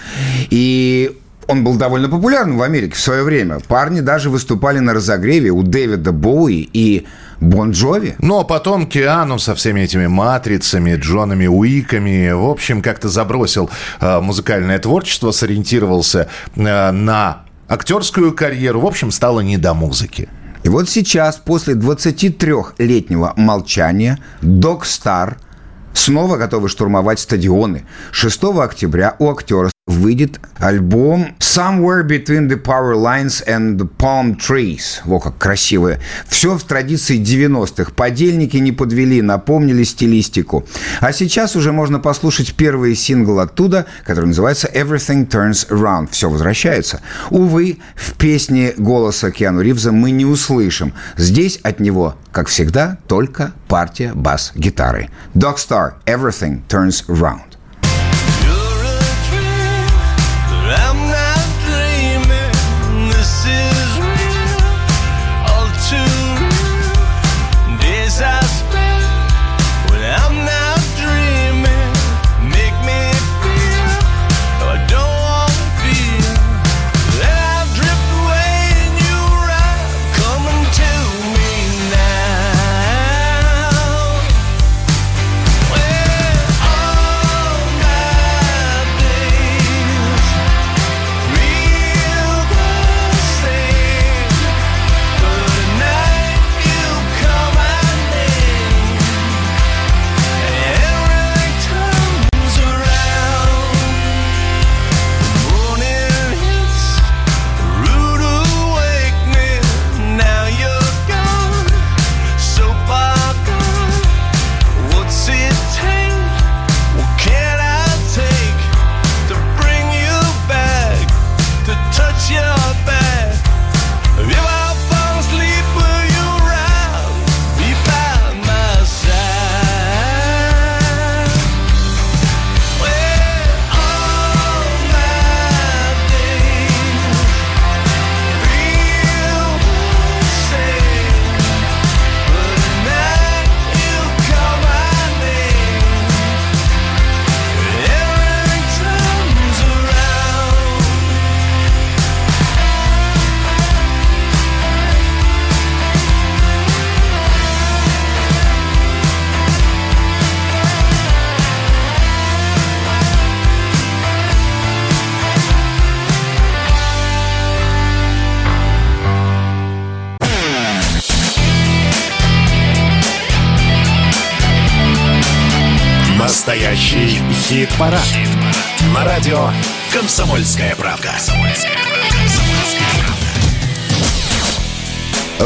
и он был довольно популярным в Америке в свое время. Парни даже выступали на разогреве у Дэвида Боуи и Бон Джови. Ну, а потом Киану со всеми этими матрицами, Джонами Уиками, в общем, как-то забросил э, музыкальное творчество, сориентировался э, на актерскую карьеру. В общем, стало не до музыки. И вот сейчас, после 23-летнего молчания, Док Стар снова готовы штурмовать стадионы. 6 октября у актера выйдет альбом Somewhere Between the Power Lines and the Palm Trees. Во, как красиво. Все в традиции 90-х. Подельники не подвели, напомнили стилистику. А сейчас уже можно послушать первый сингл оттуда, который называется Everything Turns Around. Все возвращается. Увы, в песне голоса Киану Ривза мы не услышим. Здесь от него, как всегда, только партия бас-гитары. Dog Star, Everything Turns Around.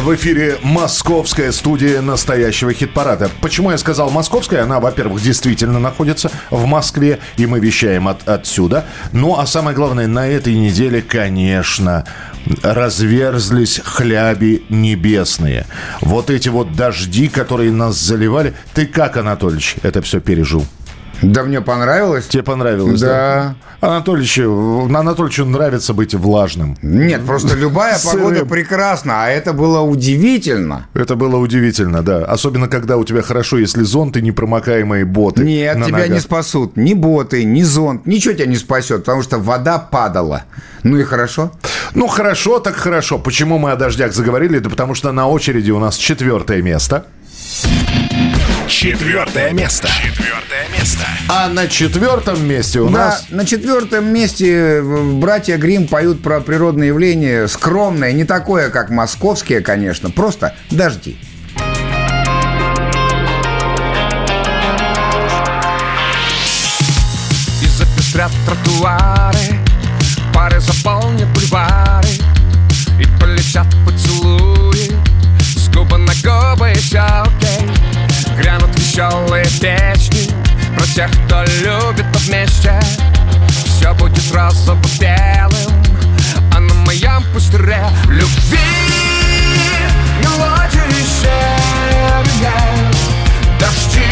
В эфире московская студия настоящего хит-парада. Почему я сказал московская? Она, во-первых, действительно находится в Москве, и мы вещаем от, отсюда. Ну, а самое главное, на этой неделе, конечно, разверзлись хляби небесные. Вот эти вот дожди, которые нас заливали. Ты как, Анатольевич, это все пережил? Да мне понравилось. Тебе понравилось, Да. Анатольевичу, Анатольевичу нравится быть влажным. Нет, просто любая погода прекрасна, а это было удивительно. Это было удивительно, да. Особенно, когда у тебя хорошо, если зонт и непромокаемые боты. Нет, тебя ногах. не спасут ни боты, ни зонт, ничего тебя не спасет, потому что вода падала. Ну и хорошо. Ну, хорошо, так хорошо. Почему мы о дождях заговорили? Да потому что на очереди у нас четвертое место. Четвертое место. Четвертое место. А на четвертом месте у да, нас... на четвертом месте э, братья Грим поют про природные явления скромное, не такое, как московские, конечно, просто дожди. И запестрят тротуары Пары заполнят бульвары И полетят поцелуи С губы на губы и все веселые песни Про тех, кто любит вместе. Все будет розово-белым А на моем пустыре любви Мелодии серые Дожди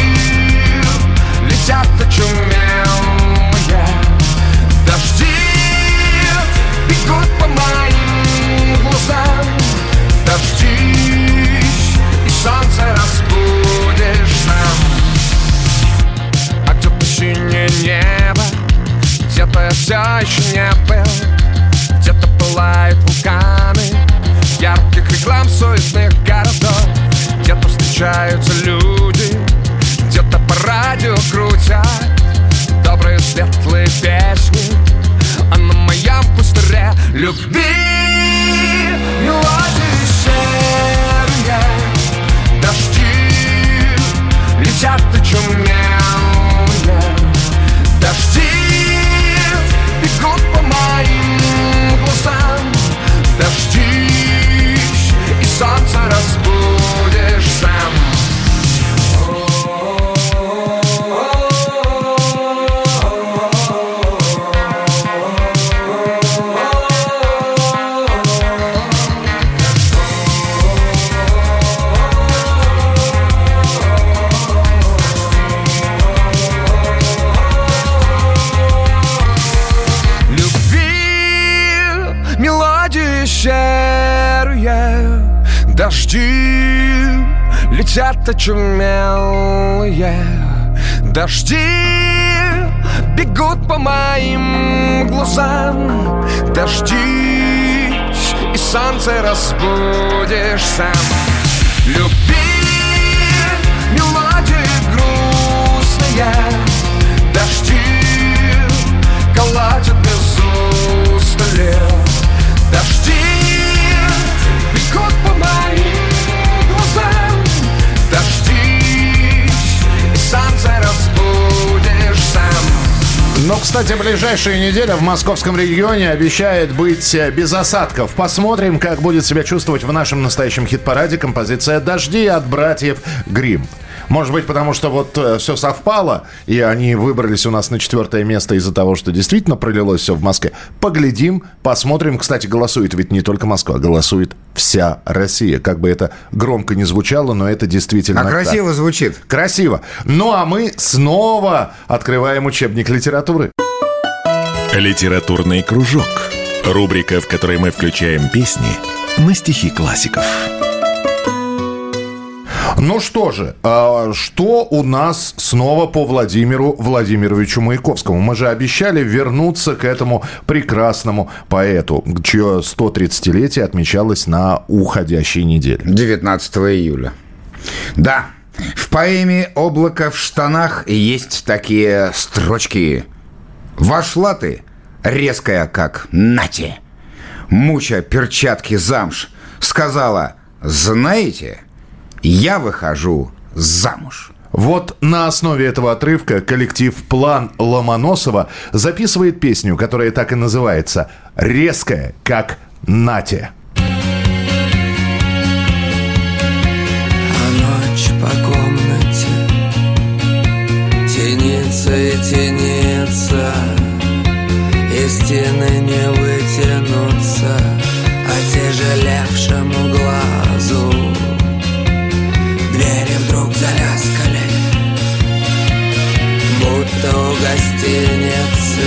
летят очумелые Дожди бегут по моим глазам. Дождись, и солнце разбудишь сам А где-то синее небо Где-то я все еще не был. Где-то пылают вулканы Ярких реклам суетных городов. Где-то встречаются люди Где-то по радио крутят Добрые светлые песни. А на моем пустыре любви Мелодии серые летят очумелые Дожди бегут по моим глазам. Дождись, и солнце разбудишь сам мелодии серые Дожди летят очумелые. Дожди бегут по моим глазам. Дождись, и солнце разбудишь сам. Люби мелодии грустные. Дожди колотят без устали Но, кстати, ближайшая неделя в московском регионе обещает быть э, без осадков. Посмотрим, как будет себя чувствовать в нашем настоящем хит-параде композиция «Дожди» от братьев Грим. Может быть, потому что вот все совпало, и они выбрались у нас на четвертое место из-за того, что действительно пролилось все в Москве. Поглядим, посмотрим. Кстати, голосует ведь не только Москва, голосует вся Россия. Как бы это громко не звучало, но это действительно А так. красиво звучит. Красиво. Ну, а мы снова открываем учебник литературы. Литературный кружок. Рубрика, в которой мы включаем песни на стихи классиков. Ну что же, а, что у нас снова по Владимиру Владимировичу Маяковскому? Мы же обещали вернуться к этому прекрасному поэту, чье 130-летие отмечалось на уходящей неделе. 19 июля. Да, в поэме «Облако в штанах» есть такие строчки. «Вошла ты, резкая, как нате, муча перчатки замш, сказала, знаете, я выхожу замуж». Вот на основе этого отрывка коллектив «План Ломоносова» записывает песню, которая так и называется «Резкая, как Натя». А ночь по комнате Тянется и тянется И стены не вытянутся Отяжелевшему глазу Двери вдруг заляскали. Будто у гостиницы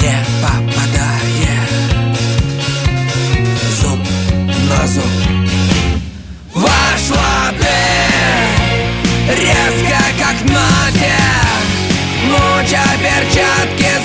Не попадая Зуб на зуб. Вошла ты резко, как нотик Муча перчатки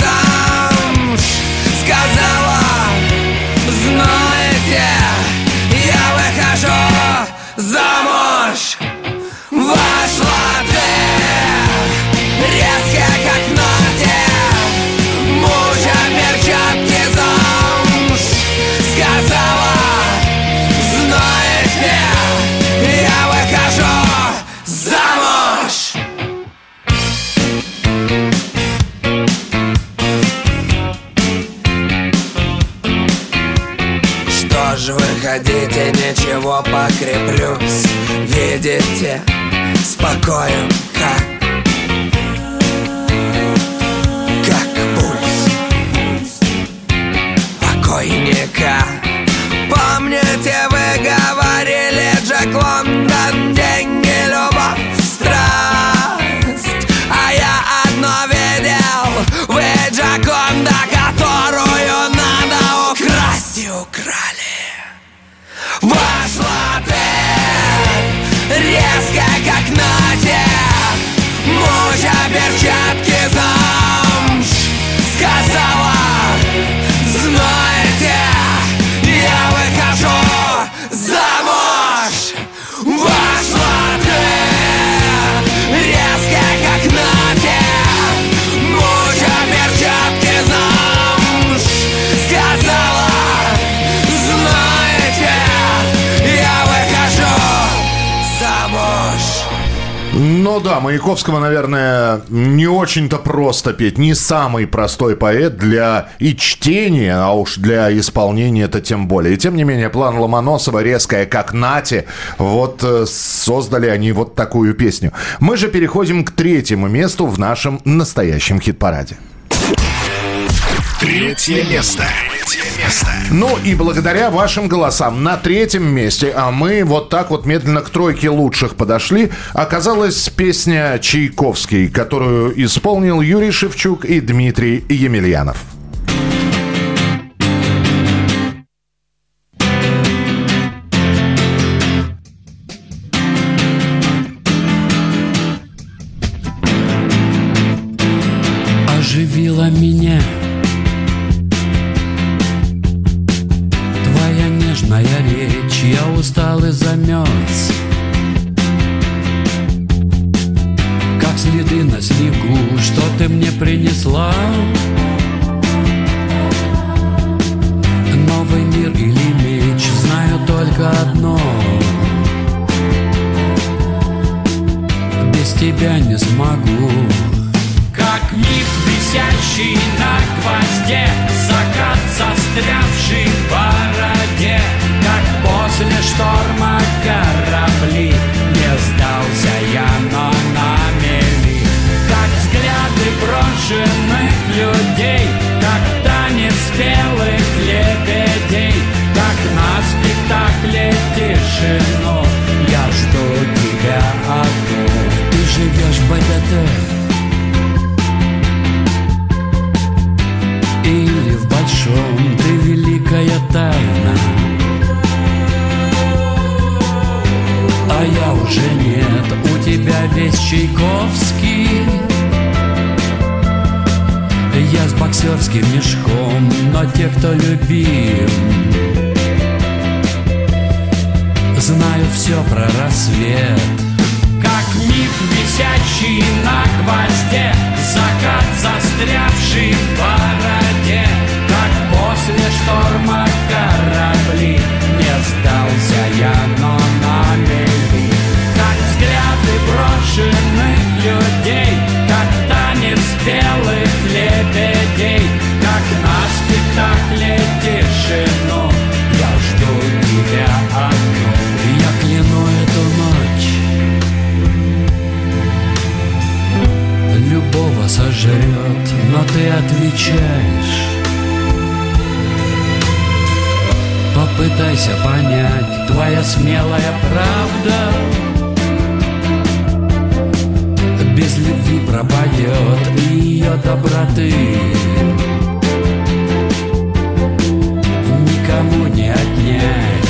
Маяковского, наверное, не очень-то просто петь. Не самый простой поэт для и чтения, а уж для исполнения это тем более. И тем не менее, план Ломоносова, резкая как Нати, вот э, создали они вот такую песню. Мы же переходим к третьему месту в нашем настоящем хит-параде. Третье место. Место. Ну и благодаря вашим голосам на третьем месте, а мы вот так вот медленно к тройке лучших подошли, оказалась песня Чайковский, которую исполнил Юрий Шевчук и Дмитрий Емельянов. Тебя не смогу. Как миф, висящий на гвозде Закат, застрявший в бороде. Как после шторма корабли Не сдался я, но на мели. Как взгляды брошенных людей Как танец спелых лебедей Как на спектакле тишину БДТ Или в большом ты великая тайна. А я уже нет, у тебя весь Чайковский. Я с боксерским мешком, но те, кто любим Знают все про рассвет висячий на гвозде закат застрявший в бороде, как после шторма корабли. Не сдался я, но на мели, как взгляды брошенных людей, как танец белых лебедей, как на спектакле тишину. Отвечаешь. Попытайся понять, твоя смелая правда Без любви пропадет и ее доброты Никому не отнять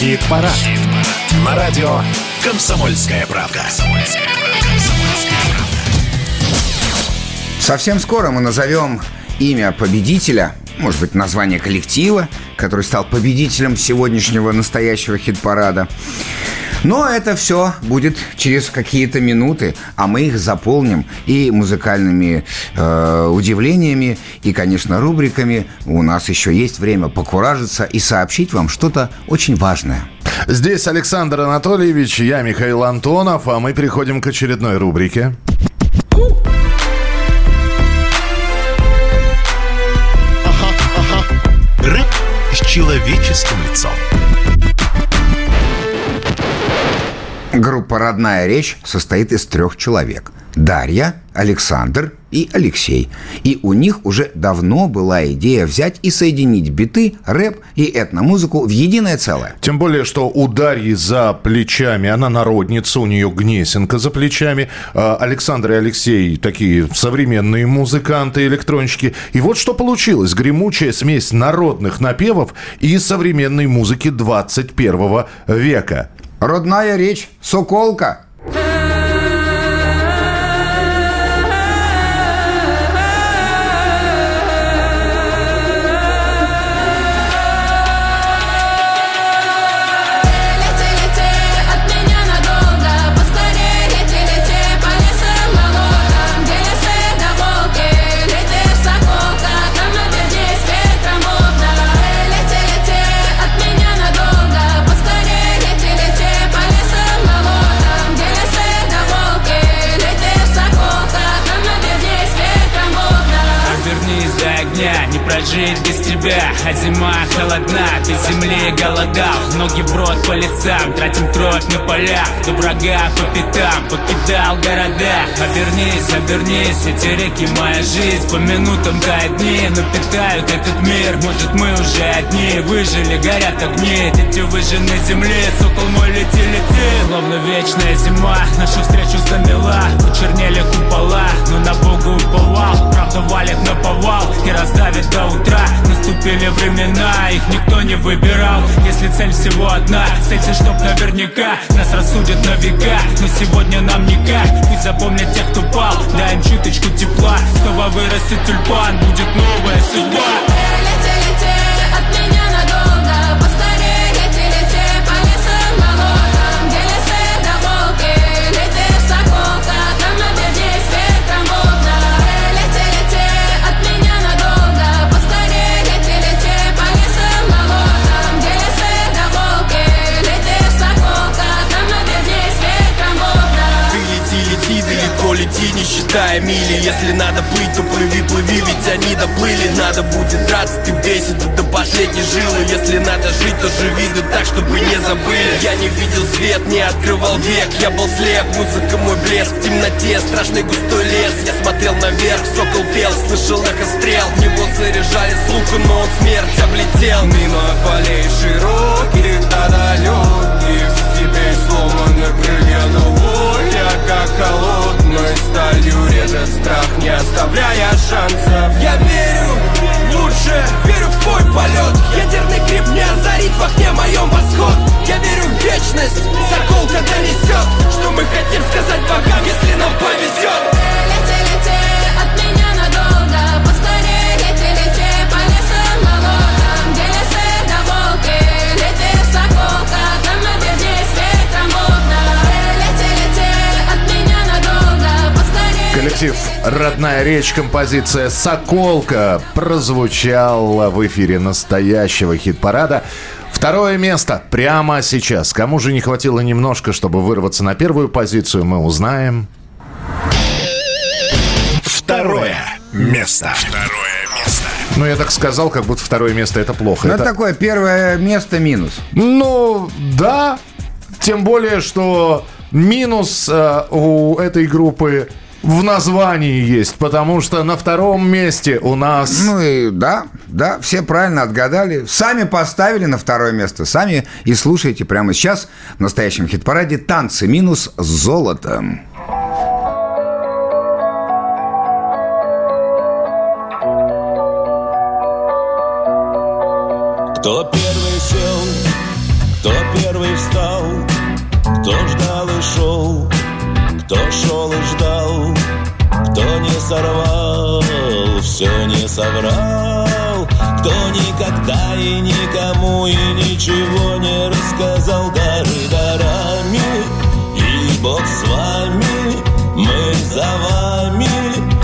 Хит-парад. На радио «Комсомольская правда». Совсем скоро мы назовем имя победителя, может быть, название коллектива, который стал победителем сегодняшнего настоящего хит-парада. Но это все будет через какие-то минуты, а мы их заполним и музыкальными э, удивлениями, и, конечно, рубриками. У нас еще есть время покуражиться и сообщить вам что-то очень важное. Здесь Александр Анатольевич, я Михаил Антонов, а мы переходим к очередной рубрике. Человеческим лицом. Группа «Родная речь» состоит из трех человек. Дарья, Александр и Алексей. И у них уже давно была идея взять и соединить биты, рэп и этномузыку в единое целое. Тем более, что у Дарьи за плечами, она народница, у нее Гнесинка за плечами. А Александр и Алексей такие современные музыканты, электронщики. И вот что получилось. Гремучая смесь народных напевов и современной музыки 21 века. Родная речь, Соколка. Прожить без тебя А зима холодна, без земли голодал Ноги в рот по лесам, тратим кровь на полях. До врага по пятам, покидал города. Обернись, обернись, эти реки моя жизнь. По минутам тают дни, но питают этот мир. Может мы уже одни, выжили, горят огни. Дети выжжены земли, сокол мой лети, лети. Словно вечная зима, нашу встречу замела. Почернели купола, но на Бога уповал. Правда валит на повал и раздавит до утра Наступили времена, их никто не выбирал. Если цель всего одна, целься, чтоб наверняка. Нас рассудят на века, но сегодня нам никак. Пусть запомнят тех, кто пал, дай им чуточку тепла. Снова вырастет тюльпан, будет новая судьба считая мили Если надо плыть, то плыви, плыви, ведь они доплыли. Надо будет драться, ты бесит до последней жилы. Если надо жить, то живи, да так, чтобы не забыли. Я не видел свет, не открывал век, я был слеп Музыка мой блеск, в темноте, страшный густой лес. Я смотрел наверх, сокол пел, слышал эхо стрел. В него заряжали с лука, но он смерть облетел. Мимо полей широких до далеких Теперь сломаны крылья, но воля как холодной сталью Режет страх, не оставляя шансов. Я верю в лучшее, верю в твой полет. Ядерный гриб не озарит в окне моем восход. Я верю в вечность, заколка донесет Что мы хотим сказать богам, если нам повезет Козев, родная речь, композиция «Соколка» прозвучала в эфире настоящего хит-парада. Второе место прямо сейчас. Кому же не хватило немножко, чтобы вырваться на первую позицию, мы узнаем. Второе место. Второе место. Ну, я так сказал, как будто второе место это плохо. Ну, Это- такое первое место минус. Ну, да. Тем более, что минус э, у этой группы в названии есть, потому что на втором месте у нас... Ну и да, да, все правильно отгадали. Сами поставили на второе место. Сами и слушайте прямо сейчас в настоящем хит-параде «Танцы минус с золотом». Кто первый сорвал, все не соврал, кто никогда и никому и ничего не рассказал дары дарами, и Бог с вами, мы за вами,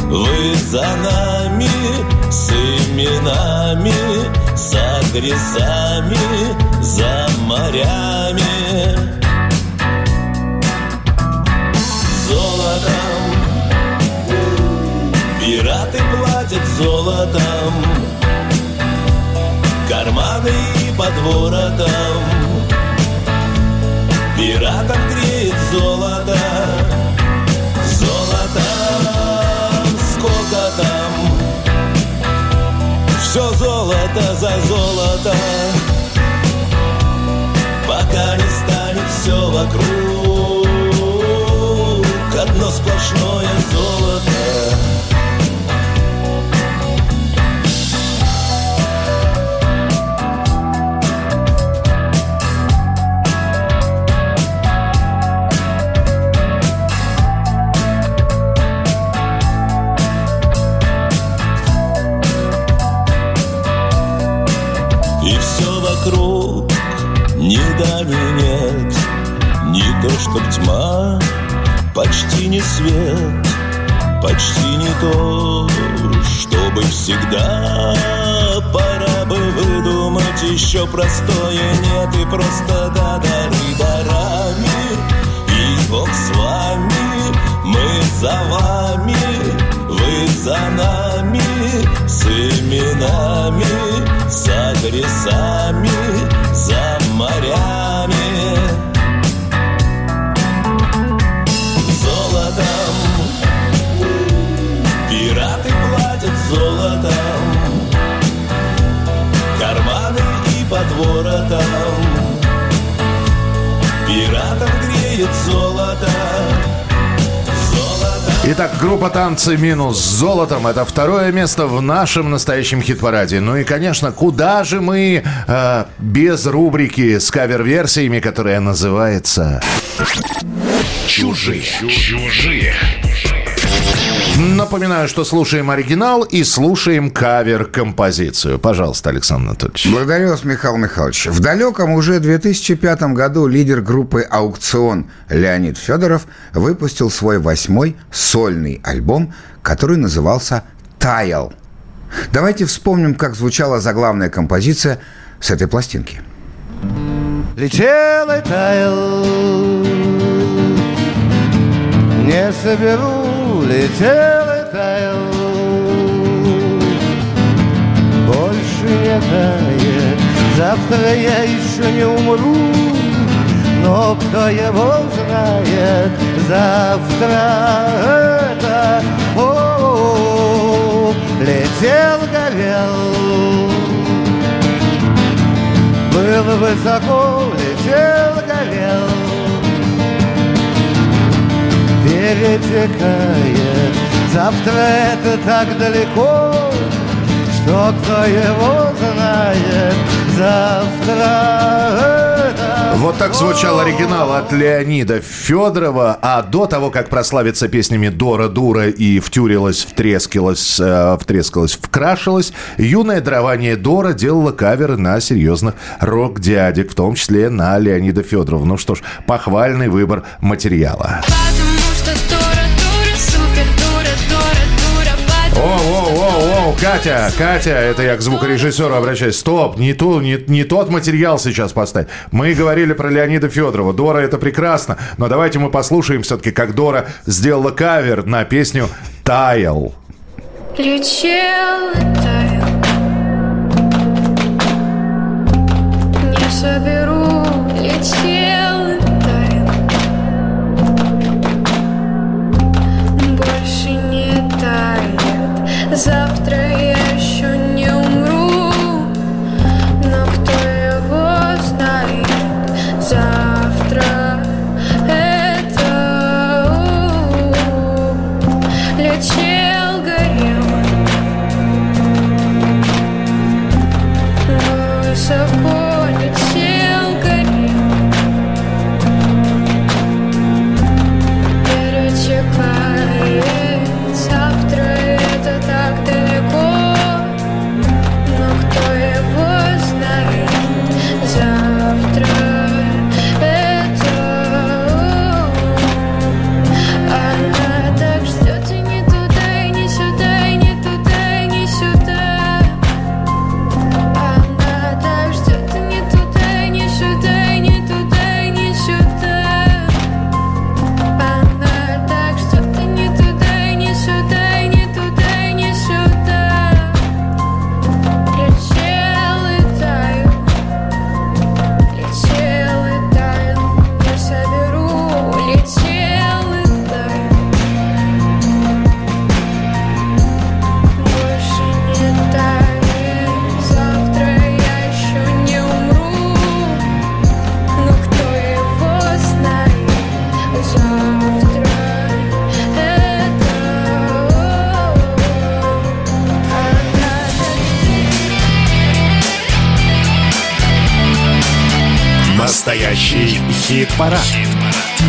вы за нами, с именами, с адресами, за морями. Воротом. Пиратам греет золото, золотом, сколько там? Все золото за золото Пока не станет все вокруг Одно сплошное золото почти не свет Почти не то, чтобы всегда. Пора бы выдумать еще простое. Нет и просто да, дары дарами И Бог с вами, мы за вами Вы за нами, с именами С адресами, за морями воротом Пиратам греет золото Итак, группа «Танцы минус с золотом» — это второе место в нашем настоящем хит-параде. Ну и, конечно, куда же мы э, без рубрики с кавер-версиями, которая называется... Чужие. Чужие. Напоминаю, что слушаем оригинал и слушаем кавер-композицию. Пожалуйста, Александр Анатольевич. Благодарю вас, Михаил Михайлович. В далеком уже 2005 году лидер группы «Аукцион» Леонид Федоров выпустил свой восьмой сольный альбом, который назывался «Таял». Давайте вспомним, как звучала заглавная композиция с этой пластинки. Летел и таял Не соберу, летел и таял Больше не тает Завтра я еще не умру Но кто его знает Завтра это о, Летел, горел был высоко, летел, Перетекает Завтра это так далеко Что кто его знает Завтра это Вот так звучал оригинал от Леонида Федорова. А до того, как прославиться песнями «Дора Дура» и «Втюрилась, втрескалась, э, втрескалась, вкрашилась», юное дарование Дора делала каверы на серьезных рок-дядек, в том числе на Леонида Федорова. Ну что ж, похвальный выбор материала. Потому Катя, Катя, это я к звукорежиссеру обращаюсь. Стоп, не, ту, не, не тот материал сейчас поставь. Мы говорили про Леонида Федорова. Дора это прекрасно, но давайте мы послушаем все-таки, как Дора сделала кавер на песню «Таял». Летел и таял Не соберу, летел Завтра Хит-парад.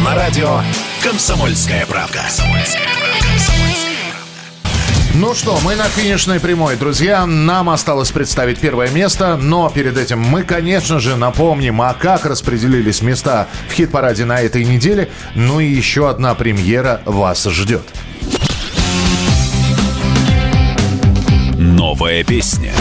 На радио «Комсомольская правда». Ну что, мы на финишной прямой, друзья. Нам осталось представить первое место, но перед этим мы, конечно же, напомним, а как распределились места в хит-параде на этой неделе. Ну и еще одна премьера вас ждет. Новая песня.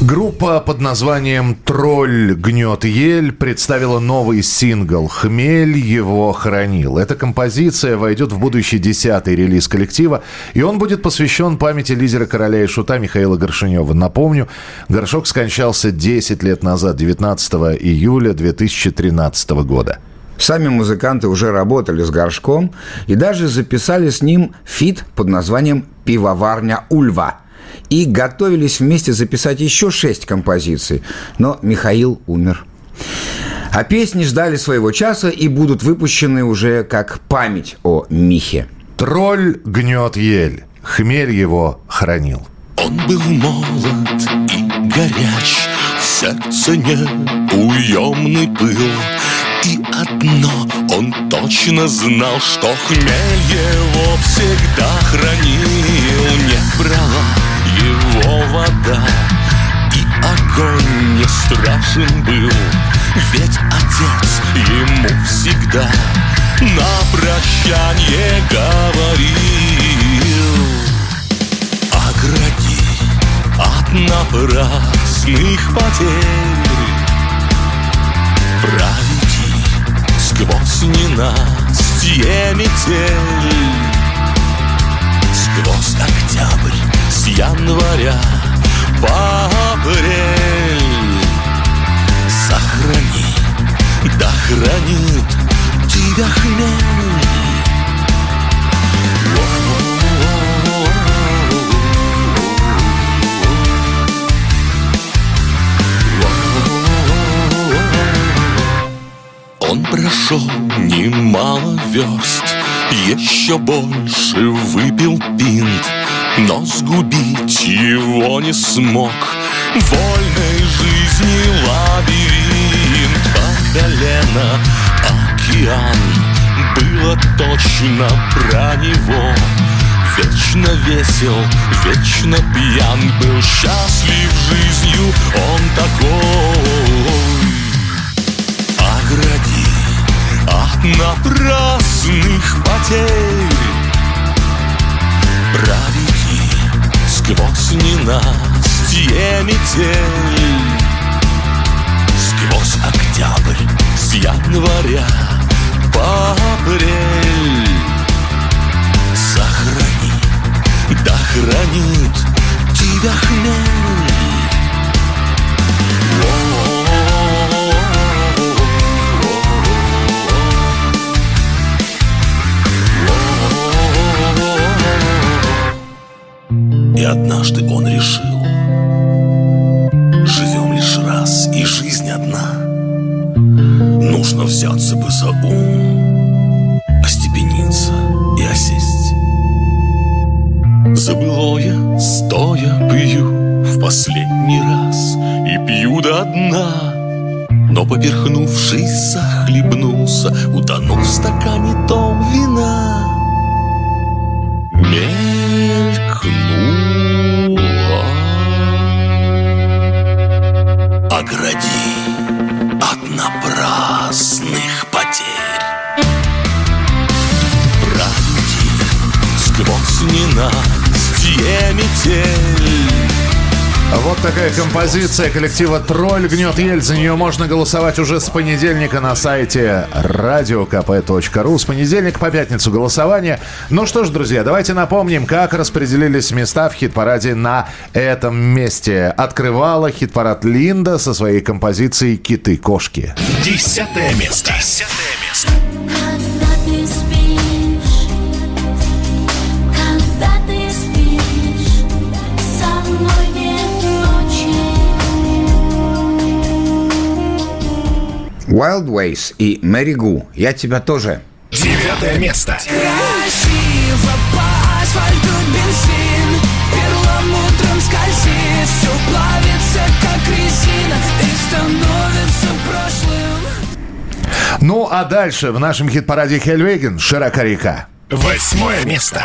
Группа под названием «Тролль гнет ель» представила новый сингл «Хмель его хранил». Эта композиция войдет в будущий десятый релиз коллектива, и он будет посвящен памяти лидера короля и шута Михаила Горшенёва. Напомню, Горшок скончался 10 лет назад, 19 июля 2013 года. Сами музыканты уже работали с Горшком и даже записали с ним фит под названием «Пивоварня Ульва». И готовились вместе записать еще шесть композиций, но Михаил умер. А песни ждали своего часа и будут выпущены уже как память о Михе. «Тролль гнет ель, хмель его хранил». Он был молод и горяч, в сердце неуемный пыл. И одно он точно знал, что хмель его всегда хранил. Не брала вода, и огонь не страшен был. Ведь отец ему всегда на прощание говорил. Огради от напрасных потерь Проведи сквозь ненастье метель Сквозь октябрь с января апрель Сохрани, да хранит тебя хмель Он прошел немало верст, еще больше выпил пинт, но сгубить его не смог. Вольной жизни лабиринт по колено океан было точно про него. Вечно весел, вечно пьян Был счастлив жизнью он такой Огради от напрасных потерь Проведи сквозь ненастье метель Сквозь октябрь с января по апрель. Сохрани, да хранит тебя хмель И однажды он решил Живем лишь раз, и жизнь одна. Нужно взяться бы за ум Остепениться и осесть. Забылое, стоя, пью В последний раз И пью до дна. Но поперхнувшись, захлебнулся Утонув в стакане том вина Огради от напрасных потерь. Пройди сквозь ненастье метель Вот такая композиция коллектива «Тролль гнет ель». За нее можно голосовать уже с понедельника на сайте radiokp.ru. С понедельника по пятницу голосование. Ну что ж, друзья, давайте напомним, как распределились места в хит-параде на этом месте. Открывала хит-парад Линда со своей композицией «Киты-кошки». Десятое место. Десятое место. Wild Ways и Мэри Гу. Я тебя тоже. Девятое место. Красиво по асфальту бензин Перламутром скользит Все плавится, как резина И становится прошлым Ну, а дальше в нашем хит-параде Хельвеген «Широка река». Восьмое место.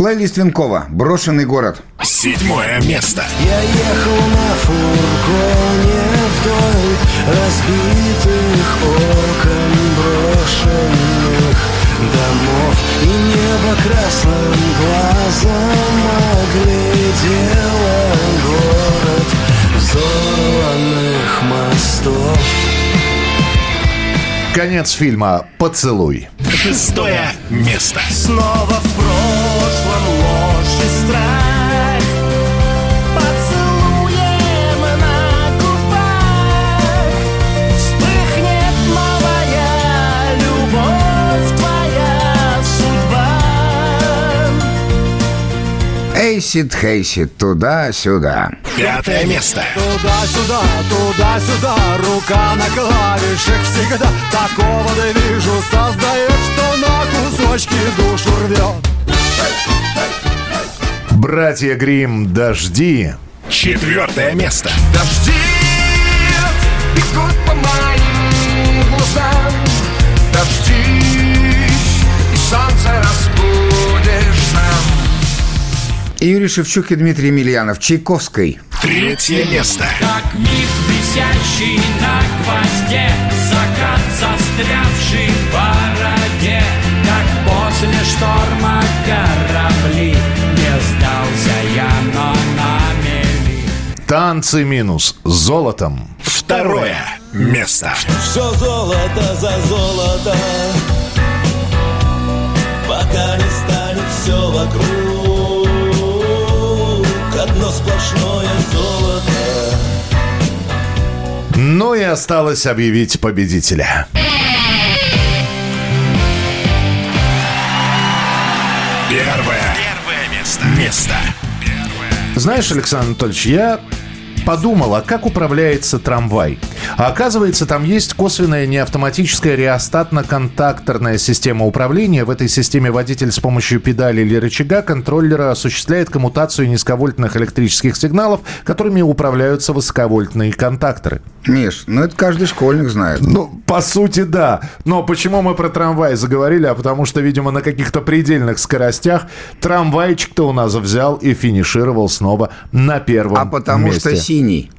Плейлист Винкова «Брошенный город». Седьмое место. Я ехал на фургоне вдоль разбитых окон брошенных домов И небо красным глазом оглядело город взорванных мостов Конец фильма «Поцелуй». Шестое место. Снова в прошлом ложь и страх Эйсид, Хейсид, туда-сюда. Пятое место. Туда-сюда, туда-сюда, рука на клавишах всегда Такого движу создает, что на кусочки душу рвет Братья Грим «Дожди». Четвертое место. Дожди бегут по моим глазам Дождись, и солнце И Юрий Шевчук и Дмитрий Емельянов. Чайковской. Третье место. Как миф, висящий на гвозде Закат, застрявший в бороде Как после шторма корабли Не сдался я, но на мели Танцы минус золотом. Второе место. Все золото за золото Пока не станет все вокруг сплошное золото Ну и осталось объявить победителя. Первое. Первое место. Место. Знаешь, Александр Анатольевич, я подумал, а как управляется трамвай? А оказывается, там есть косвенная неавтоматическая реостатно-контакторная система управления. В этой системе водитель с помощью педали или рычага контроллера осуществляет коммутацию низковольтных электрических сигналов, которыми управляются высоковольтные контакторы. Миш, ну это каждый школьник знает. Ну, по сути, да. Но почему мы про трамвай заговорили? А потому что, видимо, на каких-то предельных скоростях трамвайчик-то у нас взял и финишировал снова на первом А потому месте. что синий.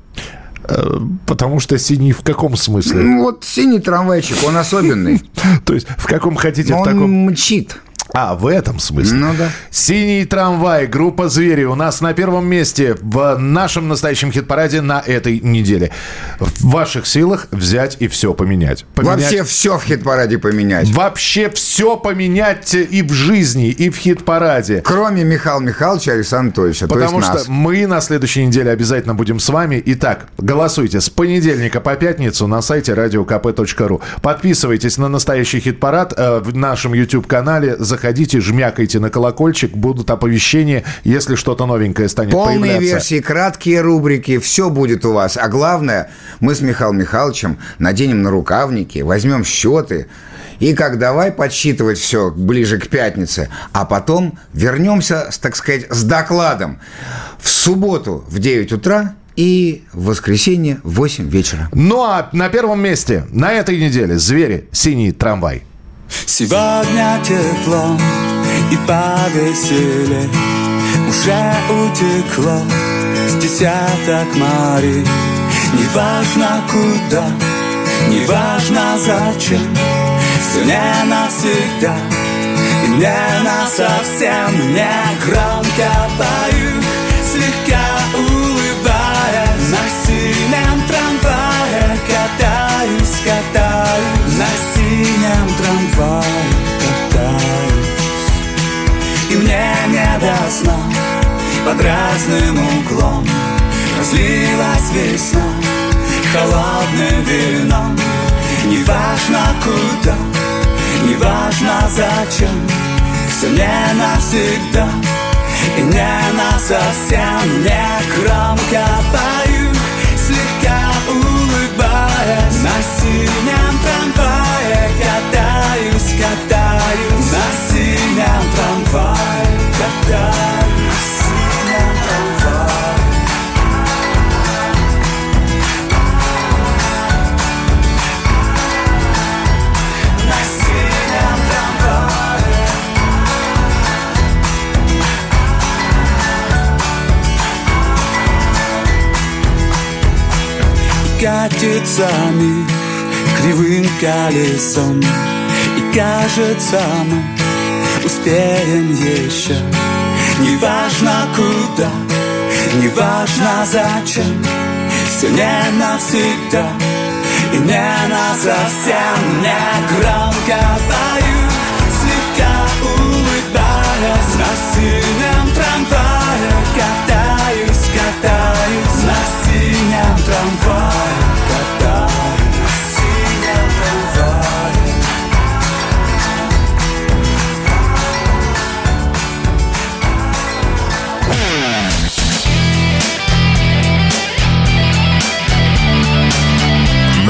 Э, Потому что синий в каком смысле? Ну, вот синий трамвайчик, он особенный. То есть в каком хотите, в Он мчит. А, в этом смысле. Ну да. Синий трамвай, группа «Звери» у нас на первом месте в нашем настоящем хит-параде на этой неделе. В ваших силах взять и все поменять. Поменять- Вообще все в хит-параде поменять. Вообще все поменять и в жизни, и в хит-параде. Кроме Михаила Михайловича Александра Анатольевича. то Потому что нас. мы на следующей неделе обязательно будем с вами. Итак, голосуйте с понедельника по пятницу на сайте radiokp.ru. Подписывайтесь на настоящий хит-парад э, в нашем YouTube-канале. Заходите, жмякайте на колокольчик. Будут оповещения, если что-то новенькое станет Полные появляться. версии, краткие рубрики, все будет у вас. А главное, мы с Михаилом Михайловичем наденем на рукавники, возьмем счеты и как давай подсчитывать все ближе к пятнице, а потом вернемся, так сказать, с докладом в субботу в 9 утра и в воскресенье в 8 вечера. Ну а на первом месте на этой неделе «Звери. Синий трамвай». Сегодня тепло и повеселее Уже утекло с десяток морей Неважно куда, неважно зачем. Все не навсегда и не насовсем Не громко пою, под разным углом. Разлилась весна холодным вином. Неважно куда, неважно зачем Все не навсегда и не насовсем Не громко пою, слегка улыбаясь На синем трамвае катаюсь, катаюсь. На синем трамвае катаюсь катится кривым колесом И кажется мы успеем еще. Неважно куда, неважно зачем. Все не навсегда и не насовсем Не громко пою, слегка улыбаясь На синем трамвае катаюсь, катаюсь. На синем трамвае